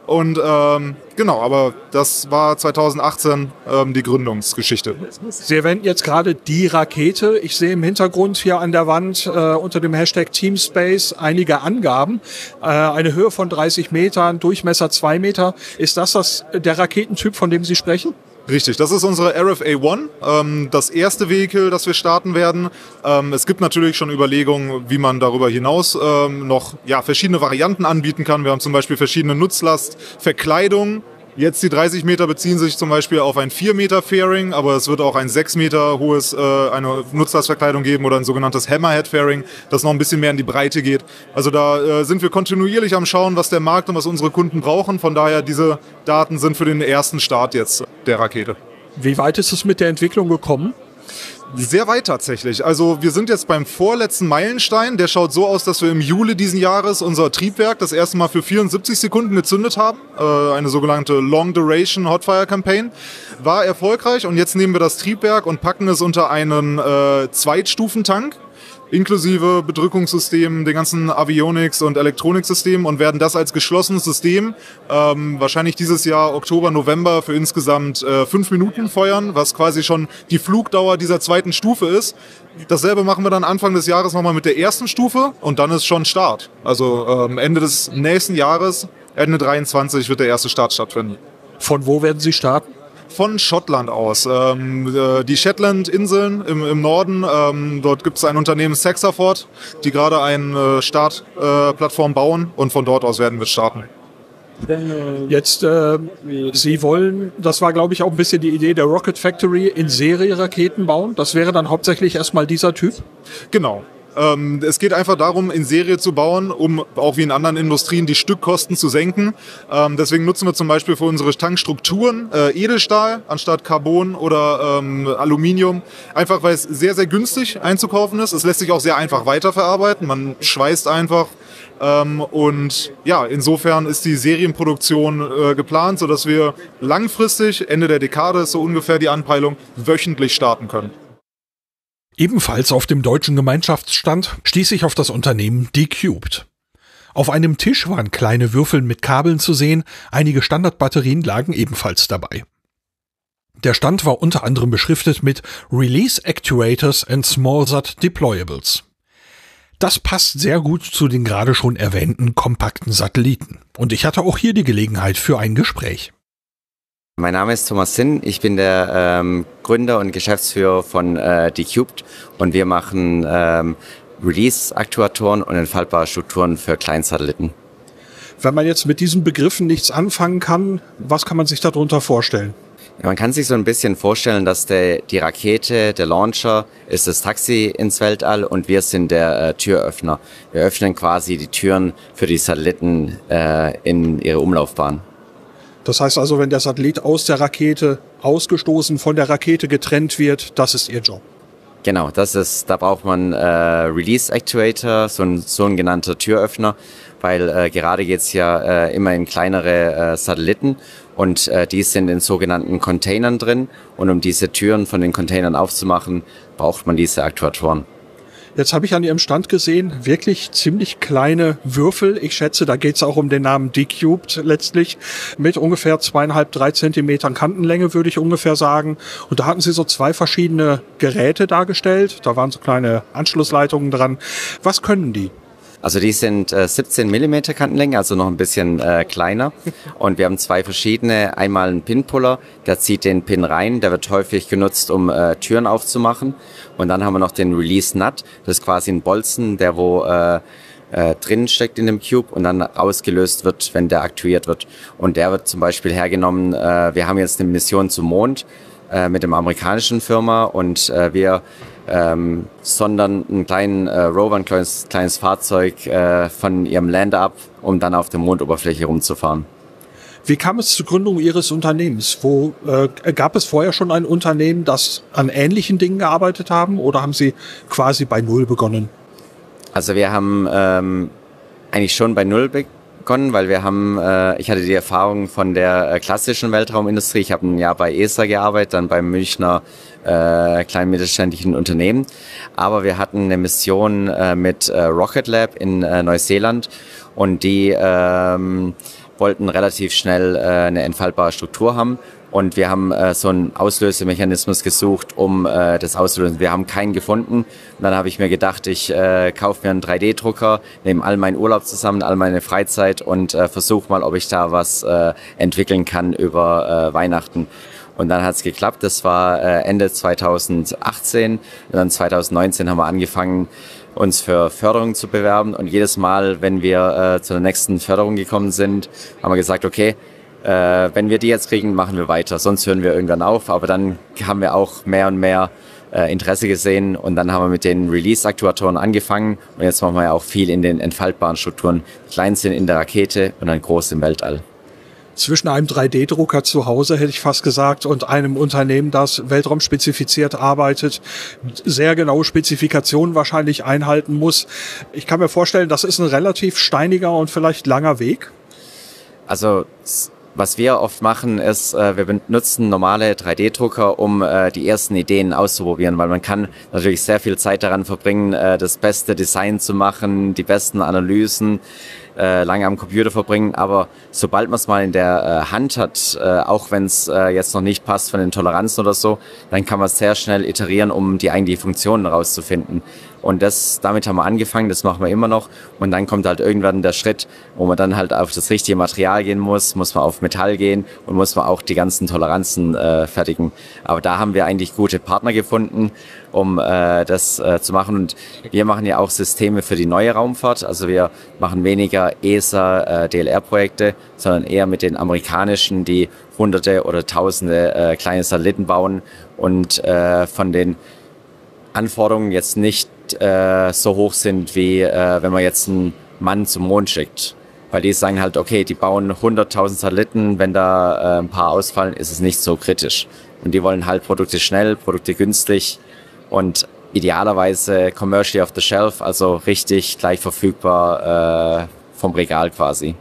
Und ähm, genau, aber das war 2018 ähm, die Gründungsgeschichte. Sie erwähnen jetzt gerade die Rakete. Ich sehe im Hintergrund hier an der Wand äh, unter dem Hashtag Teamspace einige Angaben. Äh, eine Höhe von 30 Metern, Durchmesser 2 Meter. Ist das, das der Raketentyp, von dem Sie sprechen? Richtig, das ist unsere RFA One, ähm, das erste Vehikel, das wir starten werden. Ähm, es gibt natürlich schon Überlegungen, wie man darüber hinaus ähm, noch ja, verschiedene Varianten anbieten kann. Wir haben zum Beispiel verschiedene Nutzlastverkleidungen, Jetzt die 30 Meter beziehen sich zum Beispiel auf ein 4 Meter Fairing, aber es wird auch ein 6 Meter hohes, äh, eine Nutzlastverkleidung geben oder ein sogenanntes Hammerhead Fairing, das noch ein bisschen mehr in die Breite geht. Also da äh, sind wir kontinuierlich am Schauen, was der Markt und was unsere Kunden brauchen. Von daher, diese Daten sind für den ersten Start jetzt der Rakete. Wie weit ist es mit der Entwicklung gekommen? Sehr weit tatsächlich. Also wir sind jetzt beim vorletzten Meilenstein. Der schaut so aus, dass wir im Juli diesen Jahres unser Triebwerk das erste Mal für 74 Sekunden gezündet haben. Äh, eine sogenannte Long Duration Hotfire Campaign. War erfolgreich und jetzt nehmen wir das Triebwerk und packen es unter einen äh, Zweitstufentank inklusive Bedrückungssystem, den ganzen Avionics und Elektroniksystemen und werden das als geschlossenes System ähm, wahrscheinlich dieses Jahr Oktober, November für insgesamt äh, fünf Minuten feuern, was quasi schon die Flugdauer dieser zweiten Stufe ist. Dasselbe machen wir dann Anfang des Jahres nochmal mit der ersten Stufe und dann ist schon Start. Also ähm, Ende des nächsten Jahres, Ende 23 wird der erste Start stattfinden. Von wo werden Sie starten? Von Schottland aus. Ähm, äh, die Shetland-Inseln im, im, Norden, ähm, dort gibt es ein Unternehmen Saxaford, die gerade eine Startplattform äh, bauen und von dort aus werden wir starten. Jetzt, äh, Sie wollen, das war glaube ich auch ein bisschen die Idee der Rocket Factory, in Serie Raketen bauen. Das wäre dann hauptsächlich erstmal dieser Typ? Genau, ähm, es geht einfach darum, in Serie zu bauen, um auch wie in anderen Industrien die Stückkosten zu senken. Ähm, deswegen nutzen wir zum Beispiel für unsere Tankstrukturen äh, Edelstahl anstatt Carbon oder ähm, Aluminium. Einfach weil es sehr, sehr günstig einzukaufen ist. Es lässt sich auch sehr einfach weiterverarbeiten. Man schweißt einfach. Ähm, und ja, insofern ist die Serienproduktion äh, geplant, sodass wir langfristig, Ende der Dekade ist so ungefähr die Anpeilung, wöchentlich starten können. Ebenfalls auf dem deutschen Gemeinschaftsstand stieß ich auf das Unternehmen Decubed. Auf einem Tisch waren kleine Würfel mit Kabeln zu sehen, einige Standardbatterien lagen ebenfalls dabei. Der Stand war unter anderem beschriftet mit Release Actuators and SmallSat Deployables. Das passt sehr gut zu den gerade schon erwähnten kompakten Satelliten. Und ich hatte auch hier die Gelegenheit für ein Gespräch. Mein Name ist Thomas Sinn, ich bin der ähm, Gründer und Geschäftsführer von äh, Decubed und wir machen ähm, Release-Aktuatoren und entfaltbare Strukturen für Kleinsatelliten. Wenn man jetzt mit diesen Begriffen nichts anfangen kann, was kann man sich darunter vorstellen? Ja, man kann sich so ein bisschen vorstellen, dass der, die Rakete, der Launcher, ist das Taxi ins Weltall und wir sind der äh, Türöffner. Wir öffnen quasi die Türen für die Satelliten äh, in ihre Umlaufbahn. Das heißt also, wenn der Satellit aus der Rakete ausgestoßen, von der Rakete getrennt wird, das ist Ihr Job. Genau, das ist, da braucht man äh, Release Actuator, so ein, so ein genannter Türöffner, weil äh, gerade geht's ja äh, immer in kleinere äh, Satelliten und äh, die sind in sogenannten Containern drin und um diese Türen von den Containern aufzumachen, braucht man diese Aktuatoren. Jetzt habe ich an Ihrem Stand gesehen, wirklich ziemlich kleine Würfel. Ich schätze, da geht es auch um den Namen D-Cubed letztlich, mit ungefähr zweieinhalb, drei Zentimetern Kantenlänge, würde ich ungefähr sagen. Und da hatten Sie so zwei verschiedene Geräte dargestellt. Da waren so kleine Anschlussleitungen dran. Was können die? Also die sind äh, 17 Millimeter Kantenlänge, also noch ein bisschen äh, kleiner. Und wir haben zwei verschiedene. Einmal einen Pinpuller, der zieht den Pin rein, der wird häufig genutzt, um äh, Türen aufzumachen. Und dann haben wir noch den Release Nut, das ist quasi ein Bolzen, der wo äh, äh, drin steckt in dem Cube und dann ausgelöst wird, wenn der aktiviert wird. Und der wird zum Beispiel hergenommen, äh, wir haben jetzt eine Mission zum Mond äh, mit dem amerikanischen Firma und äh, wir ähm, sondern einen kleinen äh, Rover, ein kleines, kleines Fahrzeug äh, von ihrem Lander ab, um dann auf der Mondoberfläche rumzufahren. Wie kam es zur Gründung Ihres Unternehmens? Wo äh, gab es vorher schon ein Unternehmen, das an ähnlichen Dingen gearbeitet haben, oder haben Sie quasi bei Null begonnen? Also wir haben ähm, eigentlich schon bei Null begonnen, weil wir haben, äh, ich hatte die Erfahrung von der äh, klassischen Weltraumindustrie. Ich habe ein Jahr bei ESA gearbeitet, dann beim Münchner äh, kleinen Unternehmen. Aber wir hatten eine Mission äh, mit äh, Rocket Lab in äh, Neuseeland und die ähm, wollten relativ schnell äh, eine entfaltbare Struktur haben. Und wir haben äh, so einen Auslösemechanismus gesucht, um äh, das auszulösen. Wir haben keinen gefunden. Und dann habe ich mir gedacht, ich äh, kaufe mir einen 3D-Drucker, nehme all meinen Urlaub zusammen, all meine Freizeit und äh, versuche mal, ob ich da was äh, entwickeln kann über äh, Weihnachten. Und dann hat es geklappt. Das war äh, Ende 2018. Und dann 2019 haben wir angefangen, uns für Förderung zu bewerben. Und jedes Mal, wenn wir äh, zu der nächsten Förderung gekommen sind, haben wir gesagt, okay, äh, wenn wir die jetzt kriegen, machen wir weiter. Sonst hören wir irgendwann auf. Aber dann haben wir auch mehr und mehr äh, Interesse gesehen und dann haben wir mit den Release-Aktuatoren angefangen und jetzt machen wir ja auch viel in den entfaltbaren Strukturen. Klein sind in der Rakete und dann groß im Weltall zwischen einem 3D-Drucker zu Hause, hätte ich fast gesagt, und einem Unternehmen, das weltraumspezifiziert arbeitet, sehr genaue Spezifikationen wahrscheinlich einhalten muss. Ich kann mir vorstellen, das ist ein relativ steiniger und vielleicht langer Weg. Also was wir oft machen, ist, äh, wir benutzen normale 3D-Drucker, um äh, die ersten Ideen auszuprobieren, weil man kann natürlich sehr viel Zeit daran verbringen, äh, das beste Design zu machen, die besten Analysen äh, lange am Computer verbringen, aber sobald man es mal in der äh, Hand hat, äh, auch wenn es äh, jetzt noch nicht passt von den Toleranzen oder so, dann kann man sehr schnell iterieren, um die eigentliche Funktion herauszufinden. Und das, damit haben wir angefangen, das machen wir immer noch. Und dann kommt halt irgendwann der Schritt, wo man dann halt auf das richtige Material gehen muss, muss man auf Metall gehen und muss man auch die ganzen Toleranzen äh, fertigen. Aber da haben wir eigentlich gute Partner gefunden, um äh, das äh, zu machen. Und wir machen ja auch Systeme für die neue Raumfahrt. Also wir machen weniger ESA, äh, DLR-Projekte, sondern eher mit den amerikanischen, die hunderte oder tausende äh, kleine Satelliten bauen und äh, von den Anforderungen jetzt nicht äh, so hoch sind, wie äh, wenn man jetzt einen Mann zum Mond schickt. Weil die sagen halt, okay, die bauen 100.000 Satelliten, wenn da äh, ein paar ausfallen, ist es nicht so kritisch. Und die wollen halt Produkte schnell, Produkte günstig und idealerweise commercially off the shelf, also richtig gleich verfügbar äh, vom Regal quasi.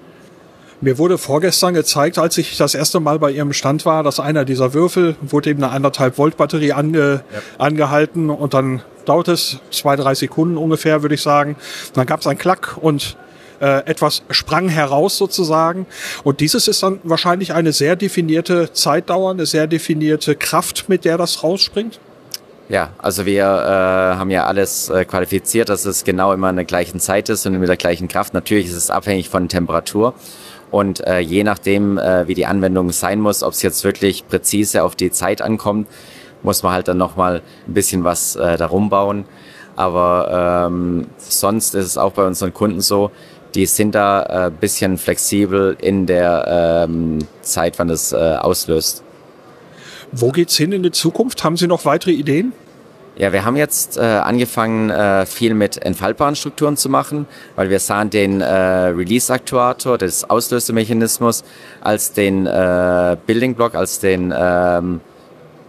Mir wurde vorgestern gezeigt, als ich das erste Mal bei Ihrem Stand war, dass einer dieser Würfel wurde eben eine anderthalb Volt Batterie ange, ja. angehalten und dann dauert es zwei, drei Sekunden ungefähr, würde ich sagen. Und dann gab es einen Klack und äh, etwas sprang heraus sozusagen. Und dieses ist dann wahrscheinlich eine sehr definierte Zeitdauer, eine sehr definierte Kraft, mit der das rausspringt. Ja, also wir äh, haben ja alles äh, qualifiziert, dass es genau immer in der gleichen Zeit ist und mit der gleichen Kraft. Natürlich ist es abhängig von Temperatur. Und äh, je nachdem, äh, wie die Anwendung sein muss, ob es jetzt wirklich präzise auf die Zeit ankommt, muss man halt dann nochmal ein bisschen was äh, darum bauen. Aber ähm, sonst ist es auch bei unseren Kunden so, die sind da ein äh, bisschen flexibel in der ähm, Zeit, wann es äh, auslöst. Wo geht's hin in die Zukunft? Haben Sie noch weitere Ideen? Ja, wir haben jetzt äh, angefangen, äh, viel mit entfaltbaren Strukturen zu machen, weil wir sahen den äh, Release-Aktuator, des Auslösemechanismus, als den äh, Building Block, als den ähm,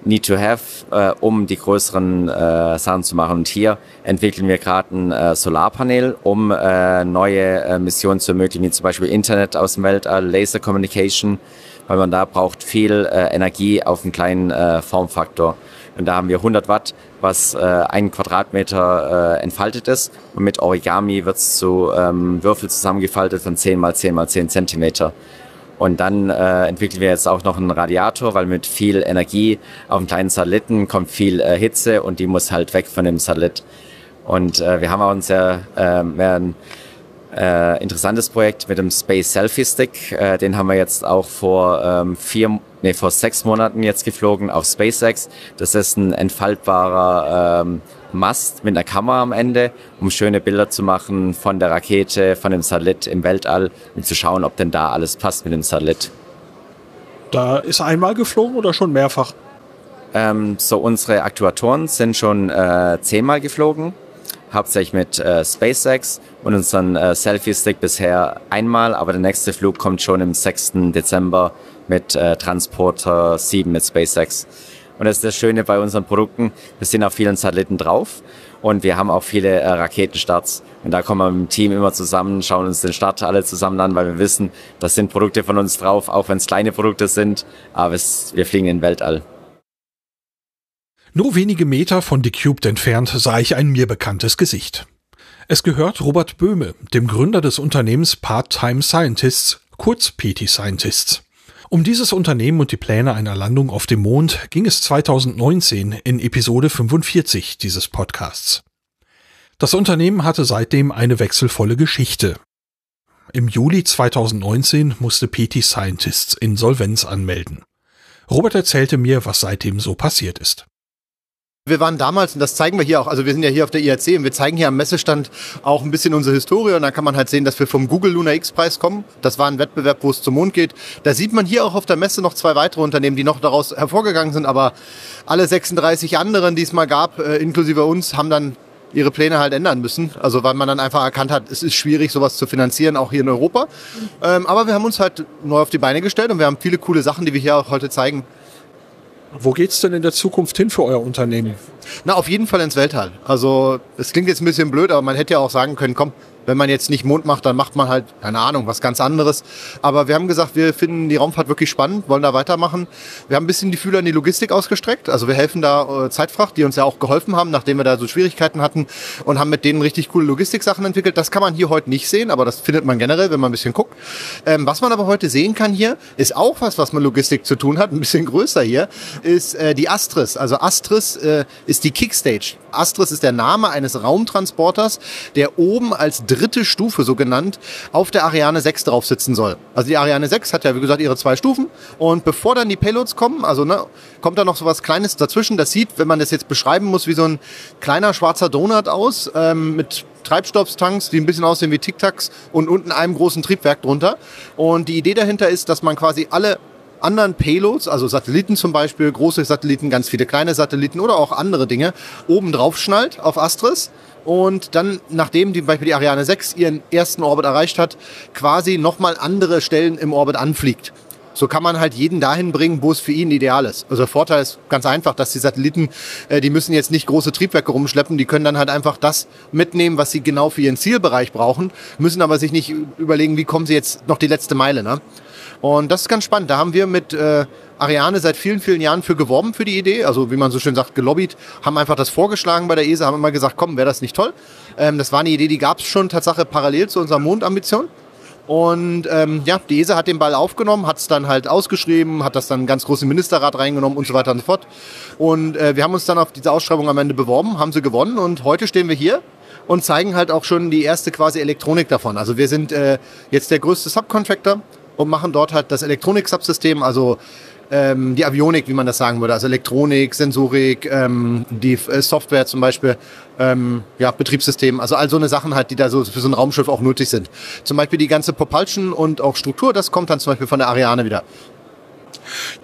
Need to Have, äh, um die größeren äh, Sachen zu machen. Und hier entwickeln wir gerade ein äh, Solarpanel, um äh, neue äh, Missionen zu ermöglichen, wie zum Beispiel Internet aus dem Weltall, Laser Communication, weil man da braucht viel äh, Energie auf einen kleinen äh, Formfaktor. Und da haben wir 100 Watt, was äh, ein Quadratmeter äh, entfaltet ist. Und mit Origami wird es zu ähm, Würfel zusammengefaltet von 10 mal 10 mal 10 Zentimeter. Und dann äh, entwickeln wir jetzt auch noch einen Radiator, weil mit viel Energie auf einem kleinen Satelliten kommt viel äh, Hitze und die muss halt weg von dem Satellit. Und äh, wir haben ein sehr äh, ein, äh, interessantes Projekt mit dem Space Selfie Stick. Äh, den haben wir jetzt auch vor ähm, vier, nee, vor sechs Monaten jetzt geflogen auf SpaceX. Das ist ein entfaltbarer ähm, Mast mit einer Kamera am Ende, um schöne Bilder zu machen von der Rakete, von dem Satellit im Weltall und zu schauen, ob denn da alles passt mit dem Satellit. Da ist einmal geflogen oder schon mehrfach? Ähm, so unsere Aktuatoren sind schon äh, zehnmal geflogen hauptsächlich mit äh, SpaceX und unseren äh, Selfie-Stick bisher einmal, aber der nächste Flug kommt schon im 6. Dezember mit äh, Transporter 7 mit SpaceX. Und das ist das Schöne bei unseren Produkten, wir sind auf vielen Satelliten drauf und wir haben auch viele äh, Raketenstarts. Und da kommen wir dem Team immer zusammen, schauen uns den Start alle zusammen an, weil wir wissen, das sind Produkte von uns drauf, auch wenn es kleine Produkte sind, aber es, wir fliegen in den Weltall. Nur wenige Meter von Decubed entfernt sah ich ein mir bekanntes Gesicht. Es gehört Robert Böhme, dem Gründer des Unternehmens Part-Time Scientists, kurz PT Scientists. Um dieses Unternehmen und die Pläne einer Landung auf dem Mond ging es 2019 in Episode 45 dieses Podcasts. Das Unternehmen hatte seitdem eine wechselvolle Geschichte. Im Juli 2019 musste PT Scientists Insolvenz anmelden. Robert erzählte mir, was seitdem so passiert ist. Wir waren damals, und das zeigen wir hier auch, also wir sind ja hier auf der IRC und wir zeigen hier am Messestand auch ein bisschen unsere Historie und da kann man halt sehen, dass wir vom Google Lunar X-Preis kommen. Das war ein Wettbewerb, wo es zum Mond geht. Da sieht man hier auch auf der Messe noch zwei weitere Unternehmen, die noch daraus hervorgegangen sind, aber alle 36 anderen, die es mal gab, äh, inklusive uns, haben dann ihre Pläne halt ändern müssen. Also weil man dann einfach erkannt hat, es ist schwierig, sowas zu finanzieren, auch hier in Europa. Ähm, aber wir haben uns halt neu auf die Beine gestellt und wir haben viele coole Sachen, die wir hier auch heute zeigen. Wo geht's denn in der Zukunft hin für euer Unternehmen? Na, auf jeden Fall ins Weltall. Also, es klingt jetzt ein bisschen blöd, aber man hätte ja auch sagen können, komm, wenn man jetzt nicht Mond macht, dann macht man halt, keine Ahnung, was ganz anderes. Aber wir haben gesagt, wir finden die Raumfahrt wirklich spannend, wollen da weitermachen. Wir haben ein bisschen die Fühler in die Logistik ausgestreckt. Also wir helfen da äh, Zeitfracht, die uns ja auch geholfen haben, nachdem wir da so Schwierigkeiten hatten und haben mit denen richtig coole Logistiksachen entwickelt. Das kann man hier heute nicht sehen, aber das findet man generell, wenn man ein bisschen guckt. Ähm, was man aber heute sehen kann hier, ist auch was, was mit Logistik zu tun hat, ein bisschen größer hier, ist äh, die Astris. Also Astris äh, ist die Kickstage. Astris ist der Name eines Raumtransporters, der oben als dritte Stufe, so genannt, auf der Ariane 6 drauf sitzen soll. Also die Ariane 6 hat ja, wie gesagt, ihre zwei Stufen. Und bevor dann die Payloads kommen, also ne, kommt da noch so was Kleines dazwischen. Das sieht, wenn man das jetzt beschreiben muss, wie so ein kleiner schwarzer Donut aus, ähm, mit Treibstofftanks, die ein bisschen aussehen wie Tic-Tacs und unten einem großen Triebwerk drunter. Und die Idee dahinter ist, dass man quasi alle anderen Payloads, also Satelliten zum Beispiel, große Satelliten, ganz viele kleine Satelliten oder auch andere Dinge, oben drauf schnallt auf Astris und dann, nachdem die, Beispiel die Ariane 6 ihren ersten Orbit erreicht hat, quasi nochmal andere Stellen im Orbit anfliegt. So kann man halt jeden dahin bringen, wo es für ihn ideal ist. Also der Vorteil ist ganz einfach, dass die Satelliten, äh, die müssen jetzt nicht große Triebwerke rumschleppen, die können dann halt einfach das mitnehmen, was sie genau für ihren Zielbereich brauchen, müssen aber sich nicht überlegen, wie kommen sie jetzt noch die letzte Meile. Ne? Und das ist ganz spannend. Da haben wir mit äh, Ariane seit vielen, vielen Jahren für geworben für die Idee. Also wie man so schön sagt, gelobbyt, haben einfach das vorgeschlagen bei der ESA, haben immer gesagt, komm, wäre das nicht toll. Ähm, das war eine Idee, die gab es schon Tatsache parallel zu unserer Mondambition. Und ähm, ja, die ESA hat den Ball aufgenommen, hat es dann halt ausgeschrieben, hat das dann ganz groß im Ministerrat reingenommen und so weiter und so fort. Und äh, wir haben uns dann auf diese Ausschreibung am Ende beworben, haben sie gewonnen und heute stehen wir hier und zeigen halt auch schon die erste quasi Elektronik davon. Also wir sind äh, jetzt der größte Subcontractor und machen dort halt das Elektronik-Subsystem, also ähm, die Avionik, wie man das sagen würde, also Elektronik, Sensorik, ähm, die äh, Software zum Beispiel, ähm, ja, Betriebssystem, also all so eine Sachen halt, die da so für so ein Raumschiff auch nötig sind. Zum Beispiel die ganze Propulsion und auch Struktur, das kommt dann zum Beispiel von der Ariane wieder.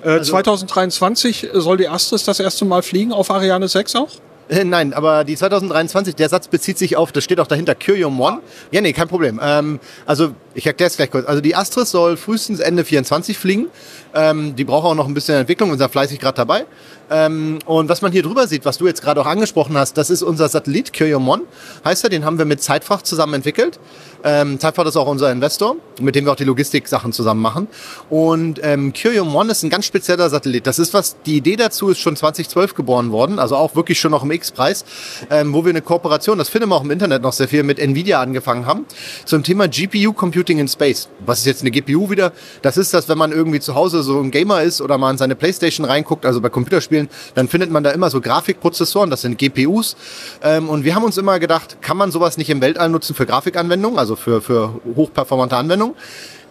Äh, 2023 soll die Astris das erste Mal fliegen auf Ariane 6 auch? Äh, Nein, aber die 2023, der Satz bezieht sich auf, das steht auch dahinter, Curium One. Ja, nee, kein Problem. Ähm, also, ich erkläre es gleich kurz. Also, die Astris soll frühestens Ende 24 fliegen. Ähm, die braucht auch noch ein bisschen Entwicklung, wir sind fleißig gerade dabei. Ähm, und was man hier drüber sieht, was du jetzt gerade auch angesprochen hast, das ist unser Satellit, Curium One, heißt er, den haben wir mit Zeitfach zusammen entwickelt. Ähm, Zeitfach ist auch unser Investor, mit dem wir auch die Logistik-Sachen zusammen machen. Und ähm, Curium One ist ein ganz spezieller Satellit. Das ist was, die Idee dazu ist schon 2012 geboren worden, also auch wirklich schon noch im X-Preis, ähm, wo wir eine Kooperation, das finden wir auch im Internet noch sehr viel, mit Nvidia angefangen haben, zum Thema GPU Computing in Space. Was ist jetzt eine GPU wieder? Das ist das, wenn man irgendwie zu Hause so ein Gamer ist oder mal in seine Playstation reinguckt, also bei Computerspielen, dann findet man da immer so Grafikprozessoren, das sind GPUs. Ähm, und wir haben uns immer gedacht, kann man sowas nicht im Weltall nutzen für Grafikanwendungen, also für, für hochperformante Anwendungen?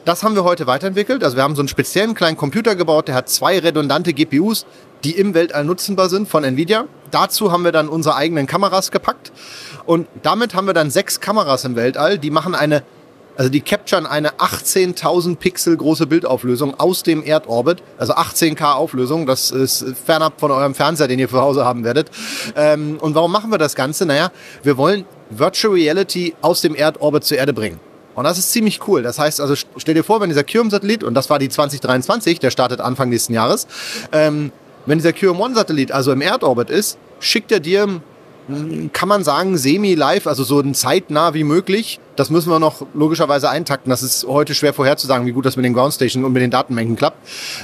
Das haben wir heute weiterentwickelt. Also wir haben so einen speziellen kleinen Computer gebaut, der hat zwei redundante GPUs, die im Weltall nutzbar sind von Nvidia. Dazu haben wir dann unsere eigenen Kameras gepackt und damit haben wir dann sechs Kameras im Weltall, die machen eine also die capturen eine 18.000 Pixel große Bildauflösung aus dem Erdorbit, also 18K Auflösung, das ist fernab von eurem Fernseher, den ihr zu Hause haben werdet. Ähm, und warum machen wir das Ganze? Naja, wir wollen Virtual Reality aus dem Erdorbit zur Erde bringen. Und das ist ziemlich cool. Das heißt, also stell dir vor, wenn dieser Curium-Satellit, und das war die 2023, der startet Anfang nächsten Jahres, ähm, wenn dieser Curium-1-Satellit also im Erdorbit ist, schickt er dir kann man sagen, semi-live, also so zeitnah wie möglich. Das müssen wir noch logischerweise eintakten. Das ist heute schwer vorherzusagen, wie gut das mit den Groundstation und mit den Datenmengen klappt.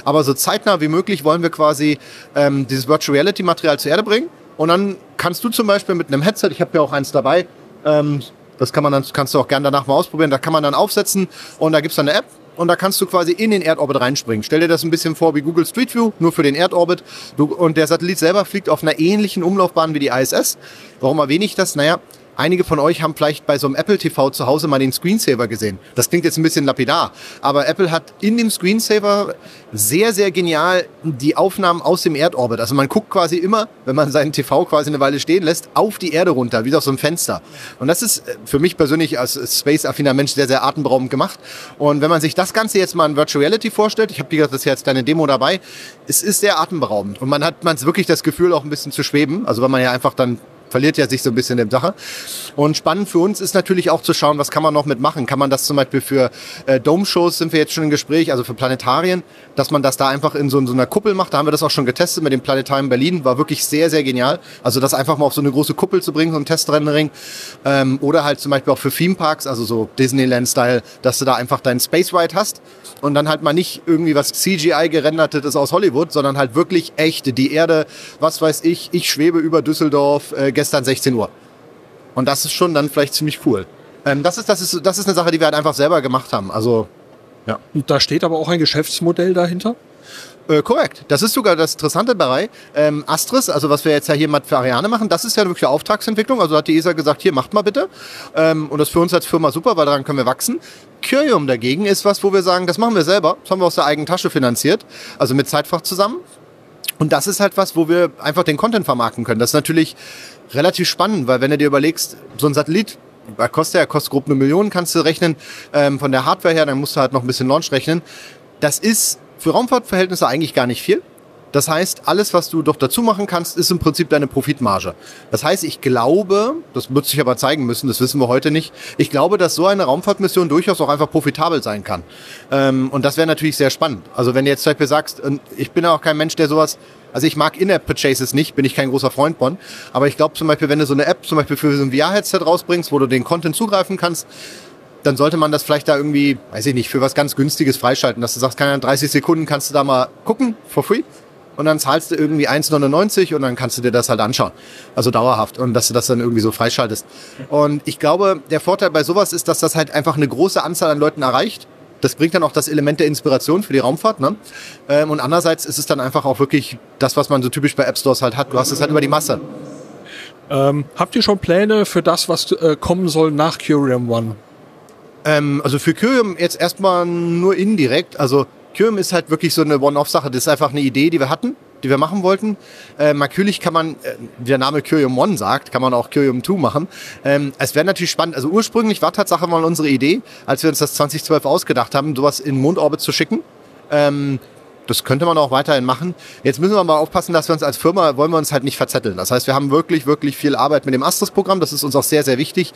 Aber so zeitnah wie möglich wollen wir quasi ähm, dieses Virtual Reality Material zur Erde bringen. Und dann kannst du zum Beispiel mit einem Headset, ich habe ja auch eins dabei, ähm, das kann man dann, kannst du auch gerne danach mal ausprobieren. Da kann man dann aufsetzen und da gibt's dann eine App und da kannst du quasi in den Erdorbit reinspringen. Stell dir das ein bisschen vor wie Google Street View, nur für den Erdorbit. Du, und der Satellit selber fliegt auf einer ähnlichen Umlaufbahn wie die ISS. Warum erwähne ich das? Naja, Einige von euch haben vielleicht bei so einem Apple TV zu Hause mal den Screensaver gesehen. Das klingt jetzt ein bisschen lapidar, aber Apple hat in dem Screensaver sehr, sehr genial die Aufnahmen aus dem Erdorbit. Also man guckt quasi immer, wenn man seinen TV quasi eine Weile stehen lässt, auf die Erde runter, wie auf so einem Fenster. Und das ist äh, für mich persönlich als Space-affiner Mensch sehr, sehr atemberaubend gemacht. Und wenn man sich das Ganze jetzt mal in Virtual Reality vorstellt, ich habe gesagt, das jetzt deine Demo dabei, es ist sehr atemberaubend. Und man hat man wirklich das Gefühl, auch ein bisschen zu schweben. Also weil man ja einfach dann verliert ja sich so ein bisschen in der Sache. Und spannend für uns ist natürlich auch zu schauen, was kann man noch mitmachen. Kann man das zum Beispiel für äh, Dome-Shows sind wir jetzt schon im Gespräch, also für Planetarien, dass man das da einfach in so, in so einer Kuppel macht. Da haben wir das auch schon getestet mit dem Planetarium Berlin. War wirklich sehr, sehr genial. Also das einfach mal auf so eine große Kuppel zu bringen, so ein Testrendering. Ähm, oder halt zum Beispiel auch für Theme-Parks, also so Disneyland-Style, dass du da einfach deinen Space Ride hast und dann halt mal nicht irgendwie was CGI gerendertes aus Hollywood, sondern halt wirklich echte. Die Erde, was weiß ich, ich schwebe über Düsseldorf, äh, gestern 16 Uhr. Und das ist schon dann vielleicht ziemlich cool. Ähm, das, ist, das, ist, das ist eine Sache, die wir halt einfach selber gemacht haben. Also, ja. Und da steht aber auch ein Geschäftsmodell dahinter? Äh, korrekt. Das ist sogar das Interessante dabei. Ähm, Astris, also was wir jetzt ja hier mal für Ariane machen, das ist ja wirklich eine Auftragsentwicklung. Also hat die ESA gesagt, hier macht mal bitte. Ähm, und das ist für uns als Firma super, weil daran können wir wachsen. Curium dagegen ist was, wo wir sagen, das machen wir selber. Das haben wir aus der eigenen Tasche finanziert. Also mit Zeitfach zusammen. Und das ist halt was, wo wir einfach den Content vermarkten können. Das ist natürlich relativ spannend, weil wenn du dir überlegst, so ein Satellit, bei kostet ja, kostet grob eine Million, kannst du rechnen, ähm, von der Hardware her, dann musst du halt noch ein bisschen Launch rechnen. Das ist für Raumfahrtverhältnisse eigentlich gar nicht viel. Das heißt, alles, was du doch dazu machen kannst, ist im Prinzip deine Profitmarge. Das heißt, ich glaube, das wird sich aber zeigen müssen, das wissen wir heute nicht, ich glaube, dass so eine Raumfahrtmission durchaus auch einfach profitabel sein kann. Ähm, und das wäre natürlich sehr spannend. Also wenn du jetzt zum Beispiel sagst, ich bin ja auch kein Mensch, der sowas also ich mag In-App-Purchases nicht, bin ich kein großer Freund von. Aber ich glaube zum Beispiel, wenn du so eine App zum Beispiel für so ein VR-Headset rausbringst, wo du den Content zugreifen kannst, dann sollte man das vielleicht da irgendwie, weiß ich nicht, für was ganz Günstiges freischalten, dass du sagst, keine Ahnung, 30 Sekunden kannst du da mal gucken, for free. Und dann zahlst du irgendwie 1,99 und dann kannst du dir das halt anschauen. Also dauerhaft. Und dass du das dann irgendwie so freischaltest. Und ich glaube, der Vorteil bei sowas ist, dass das halt einfach eine große Anzahl an Leuten erreicht. Das bringt dann auch das Element der Inspiration für die Raumfahrt. Ne? Ähm, und andererseits ist es dann einfach auch wirklich das, was man so typisch bei App Stores halt hat. Du hast es halt über die Masse. Ähm, habt ihr schon Pläne für das, was äh, kommen soll nach Curium One? Ähm, also für Curium jetzt erstmal nur indirekt. Also Curium ist halt wirklich so eine One-Off-Sache. Das ist einfach eine Idee, die wir hatten, die wir machen wollten. Ähm, natürlich kann man, äh, wie der Name Curium One sagt, kann man auch Curium 2 machen. Ähm, es wäre natürlich spannend. Also ursprünglich war Tatsache mal unsere Idee, als wir uns das 2012 ausgedacht haben, sowas in Mondorbit zu schicken. Ähm, das könnte man auch weiterhin machen. Jetzt müssen wir mal aufpassen, dass wir uns als Firma, wollen wir uns halt nicht verzetteln. Das heißt, wir haben wirklich, wirklich viel Arbeit mit dem Astros-Programm. Das ist uns auch sehr, sehr wichtig.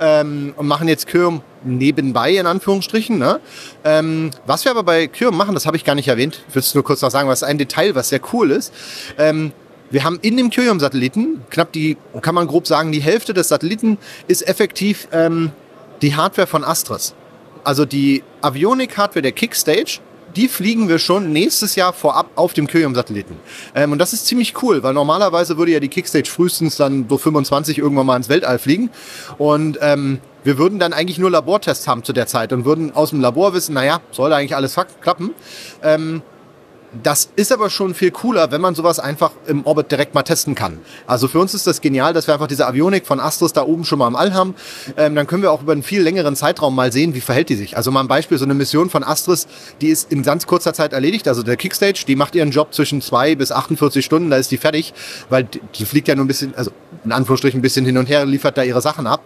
Ähm, und machen jetzt Kürm nebenbei, in Anführungsstrichen. Ne? Ähm, was wir aber bei Kürm machen, das habe ich gar nicht erwähnt. Ich will es nur kurz noch sagen, was ein Detail, was sehr cool ist. Ähm, wir haben in dem Kyrium-Satelliten, knapp die, kann man grob sagen, die Hälfte des Satelliten ist effektiv ähm, die Hardware von Astros. Also die Avionik-Hardware der Kickstage die fliegen wir schon nächstes Jahr vorab auf dem Kyrium-Satelliten. Ähm, und das ist ziemlich cool, weil normalerweise würde ja die Kickstage frühestens dann so 25 irgendwann mal ins Weltall fliegen. Und ähm, wir würden dann eigentlich nur Labortests haben zu der Zeit und würden aus dem Labor wissen, naja, soll eigentlich alles klappen. Ähm, das ist aber schon viel cooler, wenn man sowas einfach im Orbit direkt mal testen kann. Also für uns ist das genial, dass wir einfach diese Avionik von Astros da oben schon mal im All haben. Ähm, dann können wir auch über einen viel längeren Zeitraum mal sehen, wie verhält die sich. Also mal ein Beispiel, so eine Mission von Astros, die ist in ganz kurzer Zeit erledigt. Also der Kickstage, die macht ihren Job zwischen zwei bis 48 Stunden, da ist die fertig, weil die fliegt ja nur ein bisschen, also in Anführungsstrichen ein bisschen hin und her, liefert da ihre Sachen ab.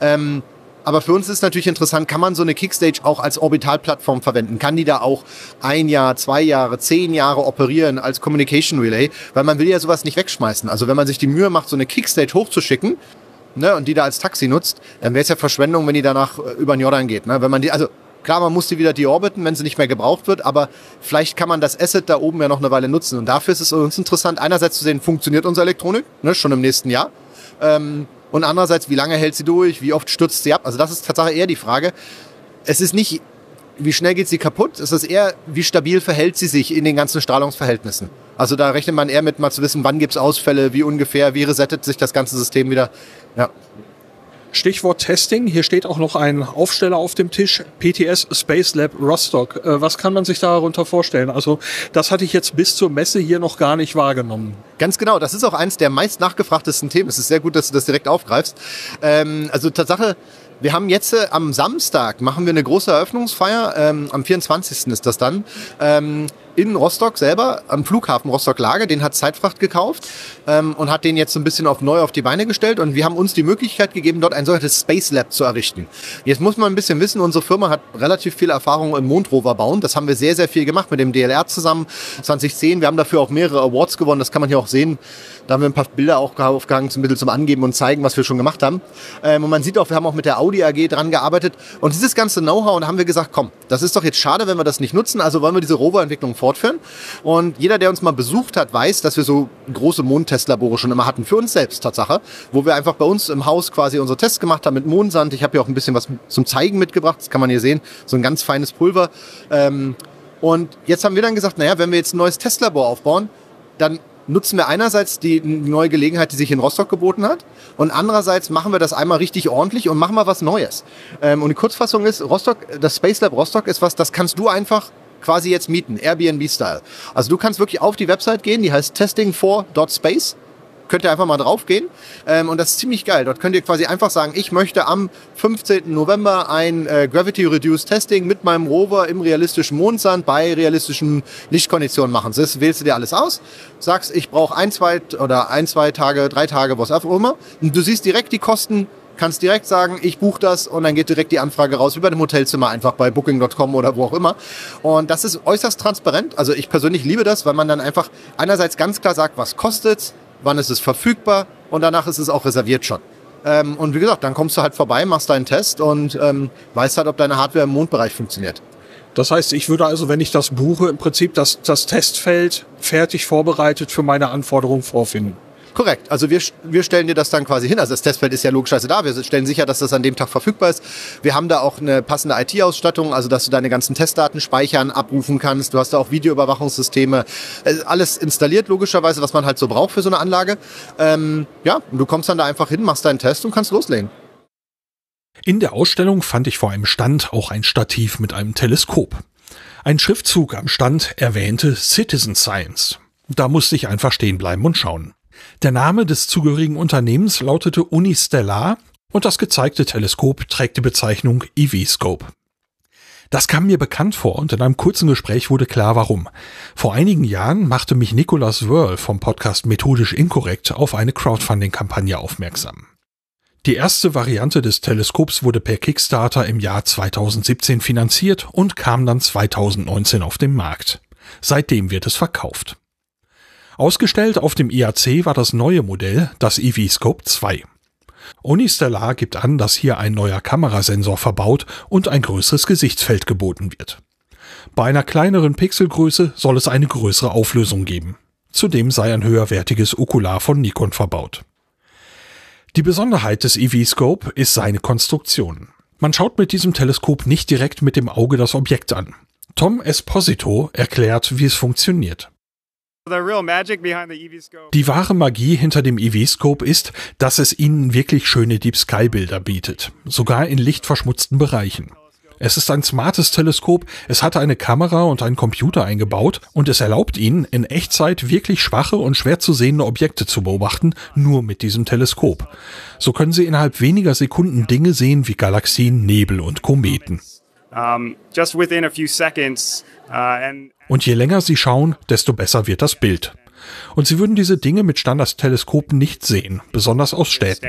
Ähm, aber für uns ist natürlich interessant, kann man so eine Kickstage auch als Orbitalplattform verwenden? Kann die da auch ein Jahr, zwei Jahre, zehn Jahre operieren als Communication Relay? Weil man will ja sowas nicht wegschmeißen. Also wenn man sich die Mühe macht, so eine Kickstage hochzuschicken, ne, und die da als Taxi nutzt, dann wäre es ja Verschwendung, wenn die danach äh, über den Jordan geht. Ne? Wenn man die, also Klar, man muss die wieder deorbiten, wenn sie nicht mehr gebraucht wird, aber vielleicht kann man das Asset da oben ja noch eine Weile nutzen. Und dafür ist es uns interessant, einerseits zu sehen, funktioniert unsere Elektronik, ne, schon im nächsten Jahr. Ähm, und andererseits, wie lange hält sie durch? Wie oft stürzt sie ab? Also das ist tatsächlich eher die Frage. Es ist nicht, wie schnell geht sie kaputt? Es ist eher, wie stabil verhält sie sich in den ganzen Strahlungsverhältnissen? Also da rechnet man eher mit, mal zu wissen, wann gibt es Ausfälle, wie ungefähr, wie resettet sich das ganze System wieder. Ja. Stichwort Testing. Hier steht auch noch ein Aufsteller auf dem Tisch. PTS Space Lab Rostock. Äh, was kann man sich darunter vorstellen? Also das hatte ich jetzt bis zur Messe hier noch gar nicht wahrgenommen. Ganz genau. Das ist auch eines der meist nachgefragtesten Themen. Es ist sehr gut, dass du das direkt aufgreifst. Ähm, also Tatsache, wir haben jetzt äh, am Samstag machen wir eine große Eröffnungsfeier. Ähm, am 24. ist das dann. Ähm, in Rostock selber, am Flughafen Rostock-Lage, den hat Zeitfracht gekauft ähm, und hat den jetzt so ein bisschen auf neu auf die Beine gestellt und wir haben uns die Möglichkeit gegeben, dort ein sogenanntes Space Lab zu errichten. Jetzt muss man ein bisschen wissen, unsere Firma hat relativ viel Erfahrung im Mondrover bauen. Das haben wir sehr, sehr viel gemacht mit dem DLR zusammen 2010. Wir haben dafür auch mehrere Awards gewonnen, das kann man hier auch sehen. Da haben wir ein paar Bilder auch aufgehangen, zum Mittel zum Angeben und zeigen, was wir schon gemacht haben. Ähm, und man sieht auch, wir haben auch mit der Audi AG dran gearbeitet. Und dieses ganze Know-how, und haben wir gesagt, komm, das ist doch jetzt schade, wenn wir das nicht nutzen. Also wollen wir diese Rover-Entwicklung fortführen. Und jeder, der uns mal besucht hat, weiß, dass wir so große Mondtestlabore schon immer hatten. Für uns selbst, Tatsache. Wo wir einfach bei uns im Haus quasi unsere Tests gemacht haben mit Mondsand. Ich habe hier auch ein bisschen was zum Zeigen mitgebracht. Das kann man hier sehen. So ein ganz feines Pulver. Ähm, und jetzt haben wir dann gesagt, naja, wenn wir jetzt ein neues Testlabor aufbauen, dann nutzen wir einerseits die neue Gelegenheit, die sich in Rostock geboten hat, und andererseits machen wir das einmal richtig ordentlich und machen mal was Neues. Ähm, und die Kurzfassung ist, Rostock, das Space Lab Rostock ist was, das kannst du einfach quasi jetzt mieten, Airbnb-Style. Also du kannst wirklich auf die Website gehen, die heißt testing4.space könnt ihr einfach mal draufgehen. Ähm, und das ist ziemlich geil. Dort könnt ihr quasi einfach sagen, ich möchte am 15. November ein äh, Gravity Reduced Testing mit meinem Rover im realistischen Mondsand bei realistischen Lichtkonditionen machen. Das wählst du dir alles aus, sagst, ich brauche ein, zwei oder ein, zwei Tage, drei Tage, was auch immer. Und du siehst direkt die Kosten kannst direkt sagen, ich buche das und dann geht direkt die Anfrage raus, wie bei dem Hotelzimmer einfach bei booking.com oder wo auch immer. Und das ist äußerst transparent. Also ich persönlich liebe das, weil man dann einfach einerseits ganz klar sagt, was kostet wann ist es verfügbar und danach ist es auch reserviert schon. Ähm, und wie gesagt, dann kommst du halt vorbei, machst deinen Test und ähm, weißt halt, ob deine Hardware im Mondbereich funktioniert. Das heißt, ich würde also, wenn ich das buche, im Prinzip das, das Testfeld fertig vorbereitet für meine Anforderungen vorfinden. Korrekt. Also wir, wir stellen dir das dann quasi hin. Also das Testfeld ist ja logischerweise da. Wir stellen sicher, dass das an dem Tag verfügbar ist. Wir haben da auch eine passende IT-Ausstattung, also dass du deine ganzen Testdaten speichern, abrufen kannst. Du hast da auch Videoüberwachungssysteme. Alles installiert logischerweise, was man halt so braucht für so eine Anlage. Ähm, ja, und du kommst dann da einfach hin, machst deinen Test und kannst loslegen. In der Ausstellung fand ich vor einem Stand auch ein Stativ mit einem Teleskop. Ein Schriftzug am Stand erwähnte Citizen Science. Da musste ich einfach stehen bleiben und schauen. Der Name des zugehörigen Unternehmens lautete Unistellar und das gezeigte Teleskop trägt die Bezeichnung EV-Scope. Das kam mir bekannt vor und in einem kurzen Gespräch wurde klar, warum. Vor einigen Jahren machte mich Nicolas Wörl vom Podcast Methodisch Inkorrekt auf eine Crowdfunding-Kampagne aufmerksam. Die erste Variante des Teleskops wurde per Kickstarter im Jahr 2017 finanziert und kam dann 2019 auf den Markt. Seitdem wird es verkauft. Ausgestellt auf dem IAC war das neue Modell, das EV-Scope 2. Unistellar gibt an, dass hier ein neuer Kamerasensor verbaut und ein größeres Gesichtsfeld geboten wird. Bei einer kleineren Pixelgröße soll es eine größere Auflösung geben. Zudem sei ein höherwertiges Okular von Nikon verbaut. Die Besonderheit des EV-Scope ist seine Konstruktion. Man schaut mit diesem Teleskop nicht direkt mit dem Auge das Objekt an. Tom Esposito erklärt, wie es funktioniert. Die wahre Magie hinter dem EV-Scope ist, dass es Ihnen wirklich schöne Deep Sky Bilder bietet, sogar in lichtverschmutzten Bereichen. Es ist ein smartes Teleskop, es hat eine Kamera und einen Computer eingebaut und es erlaubt Ihnen in Echtzeit wirklich schwache und schwer zu sehende Objekte zu beobachten, nur mit diesem Teleskop. So können Sie innerhalb weniger Sekunden Dinge sehen wie Galaxien, Nebel und Kometen. Uh, und je länger Sie schauen, desto besser wird das Bild. Und Sie würden diese Dinge mit Standardteleskopen nicht sehen, besonders aus Städten.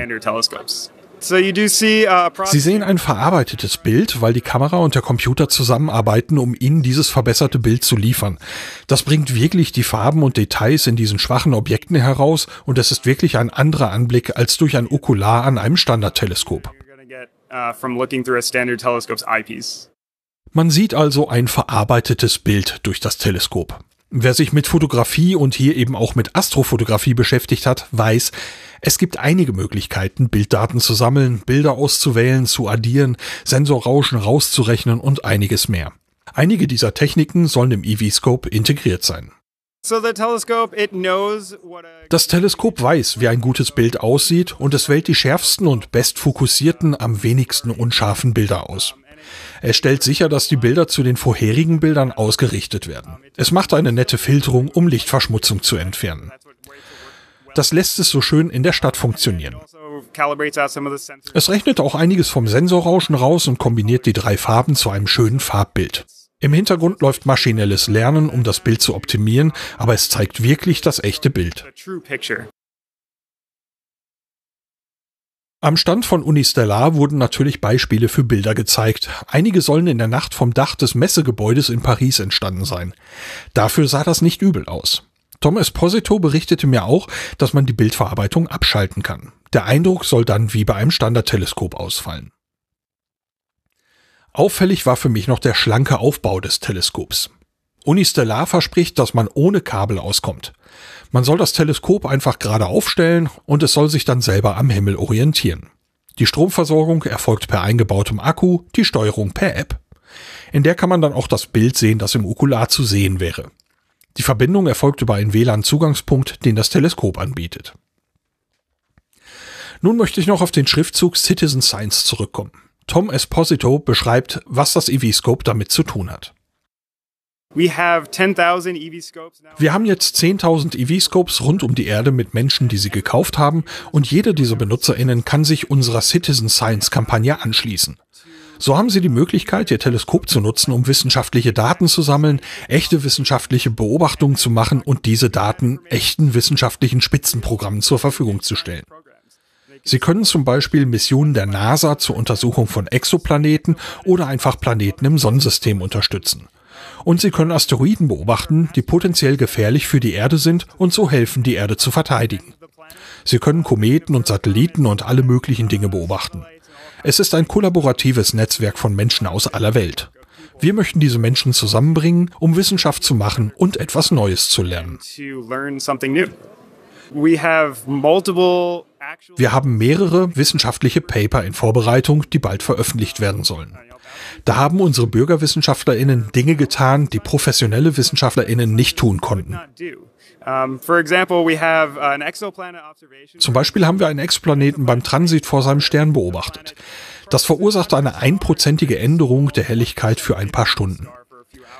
Sie sehen ein verarbeitetes Bild, weil die Kamera und der Computer zusammenarbeiten, um Ihnen dieses verbesserte Bild zu liefern. Das bringt wirklich die Farben und Details in diesen schwachen Objekten heraus und es ist wirklich ein anderer Anblick als durch ein Okular an einem Standardteleskop. Man sieht also ein verarbeitetes Bild durch das Teleskop. Wer sich mit Fotografie und hier eben auch mit Astrofotografie beschäftigt hat, weiß, es gibt einige Möglichkeiten, Bilddaten zu sammeln, Bilder auszuwählen, zu addieren, Sensorrauschen rauszurechnen und einiges mehr. Einige dieser Techniken sollen im EV-Scope integriert sein. Das Teleskop weiß, wie ein gutes Bild aussieht und es wählt die schärfsten und bestfokussierten, am wenigsten unscharfen Bilder aus. Er stellt sicher, dass die Bilder zu den vorherigen Bildern ausgerichtet werden. Es macht eine nette Filterung, um Lichtverschmutzung zu entfernen. Das lässt es so schön in der Stadt funktionieren. Es rechnet auch einiges vom Sensorrauschen raus und kombiniert die drei Farben zu einem schönen Farbbild. Im Hintergrund läuft maschinelles Lernen, um das Bild zu optimieren, aber es zeigt wirklich das echte Bild. Am Stand von Unistellar wurden natürlich Beispiele für Bilder gezeigt. Einige sollen in der Nacht vom Dach des Messegebäudes in Paris entstanden sein. Dafür sah das nicht übel aus. Tom Esposito berichtete mir auch, dass man die Bildverarbeitung abschalten kann. Der Eindruck soll dann wie bei einem Standardteleskop ausfallen. Auffällig war für mich noch der schlanke Aufbau des Teleskops. Unistellar verspricht, dass man ohne Kabel auskommt. Man soll das Teleskop einfach gerade aufstellen und es soll sich dann selber am Himmel orientieren. Die Stromversorgung erfolgt per eingebautem Akku, die Steuerung per App. In der kann man dann auch das Bild sehen, das im Okular zu sehen wäre. Die Verbindung erfolgt über einen WLAN-Zugangspunkt, den das Teleskop anbietet. Nun möchte ich noch auf den Schriftzug Citizen Science zurückkommen. Tom Esposito beschreibt, was das EV-Scope damit zu tun hat. E Wir haben jetzt 10.000 EV-Scopes rund um die Erde mit Menschen, die sie gekauft haben, und jeder dieser BenutzerInnen kann sich unserer Citizen Science Kampagne anschließen. So haben sie die Möglichkeit, ihr Teleskop zu nutzen, um wissenschaftliche Daten zu sammeln, echte wissenschaftliche Beobachtungen zu machen und diese Daten echten wissenschaftlichen Spitzenprogrammen zur Verfügung zu stellen. Sie können zum Beispiel Missionen der NASA zur Untersuchung von Exoplaneten oder einfach Planeten im Sonnensystem unterstützen. Und sie können Asteroiden beobachten, die potenziell gefährlich für die Erde sind und so helfen, die Erde zu verteidigen. Sie können Kometen und Satelliten und alle möglichen Dinge beobachten. Es ist ein kollaboratives Netzwerk von Menschen aus aller Welt. Wir möchten diese Menschen zusammenbringen, um Wissenschaft zu machen und etwas Neues zu lernen. Wir haben mehrere wissenschaftliche Paper in Vorbereitung, die bald veröffentlicht werden sollen. Da haben unsere Bürgerwissenschaftlerinnen Dinge getan, die professionelle Wissenschaftlerinnen nicht tun konnten. Zum Beispiel haben wir einen Exoplaneten beim Transit vor seinem Stern beobachtet. Das verursachte eine einprozentige Änderung der Helligkeit für ein paar Stunden.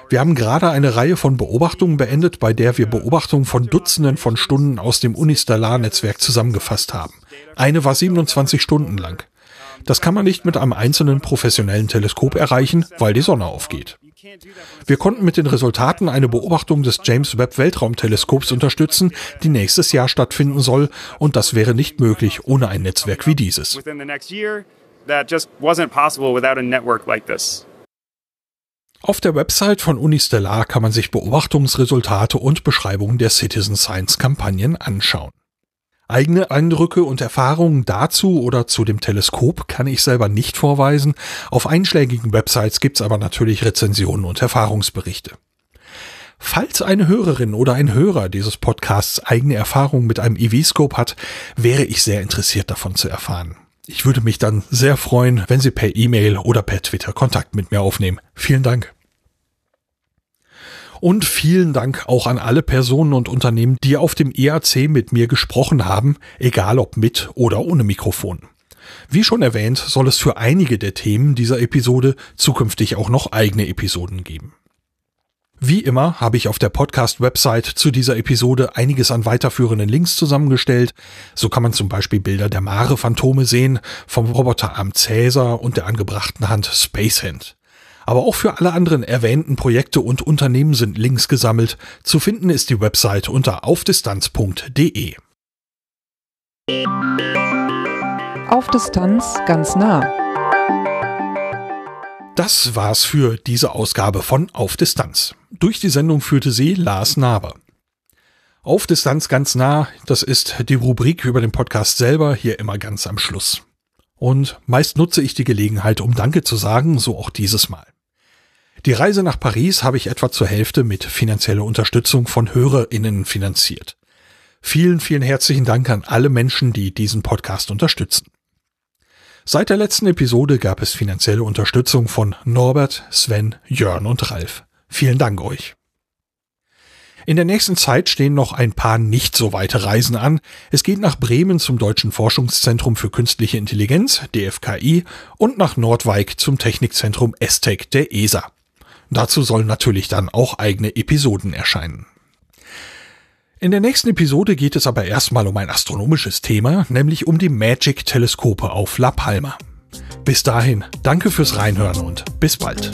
Wir haben gerade eine Reihe von Beobachtungen beendet, bei der wir Beobachtungen von Dutzenden von Stunden aus dem Unistellar-Netzwerk zusammengefasst haben. Eine war 27 Stunden lang. Das kann man nicht mit einem einzelnen professionellen Teleskop erreichen, weil die Sonne aufgeht. Wir konnten mit den Resultaten eine Beobachtung des James Webb Weltraumteleskops unterstützen, die nächstes Jahr stattfinden soll, und das wäre nicht möglich ohne ein Netzwerk wie dieses. Auf der Website von Unistellar kann man sich Beobachtungsresultate und Beschreibungen der Citizen Science Kampagnen anschauen. Eigene Eindrücke und Erfahrungen dazu oder zu dem Teleskop kann ich selber nicht vorweisen. Auf einschlägigen Websites gibt's aber natürlich Rezensionen und Erfahrungsberichte. Falls eine Hörerin oder ein Hörer dieses Podcasts eigene Erfahrungen mit einem EV-Scope hat, wäre ich sehr interessiert davon zu erfahren. Ich würde mich dann sehr freuen, wenn Sie per E-Mail oder per Twitter Kontakt mit mir aufnehmen. Vielen Dank. Und vielen Dank auch an alle Personen und Unternehmen, die auf dem EAC mit mir gesprochen haben, egal ob mit oder ohne Mikrofon. Wie schon erwähnt, soll es für einige der Themen dieser Episode zukünftig auch noch eigene Episoden geben. Wie immer habe ich auf der Podcast-Website zu dieser Episode einiges an weiterführenden Links zusammengestellt. So kann man zum Beispiel Bilder der Mare-Phantome sehen, vom Roboterarm Cäsar und der angebrachten Hand Spacehand. Aber auch für alle anderen erwähnten Projekte und Unternehmen sind Links gesammelt. Zu finden ist die Website unter aufdistanz.de. Auf Distanz ganz nah. Das war's für diese Ausgabe von Auf Distanz. Durch die Sendung führte sie Lars Naber. Auf Distanz ganz nah, das ist die Rubrik über den Podcast selber, hier immer ganz am Schluss. Und meist nutze ich die Gelegenheit, um Danke zu sagen, so auch dieses Mal. Die Reise nach Paris habe ich etwa zur Hälfte mit finanzieller Unterstützung von HörerInnen finanziert. Vielen, vielen herzlichen Dank an alle Menschen, die diesen Podcast unterstützen. Seit der letzten Episode gab es finanzielle Unterstützung von Norbert, Sven, Jörn und Ralf. Vielen Dank euch. In der nächsten Zeit stehen noch ein paar nicht so weite Reisen an. Es geht nach Bremen zum Deutschen Forschungszentrum für Künstliche Intelligenz, DFKI, und nach Nordwijk zum Technikzentrum ESTEC der ESA. Dazu sollen natürlich dann auch eigene Episoden erscheinen. In der nächsten Episode geht es aber erstmal um ein astronomisches Thema, nämlich um die Magic-Teleskope auf La Palma. Bis dahin, danke fürs Reinhören und bis bald.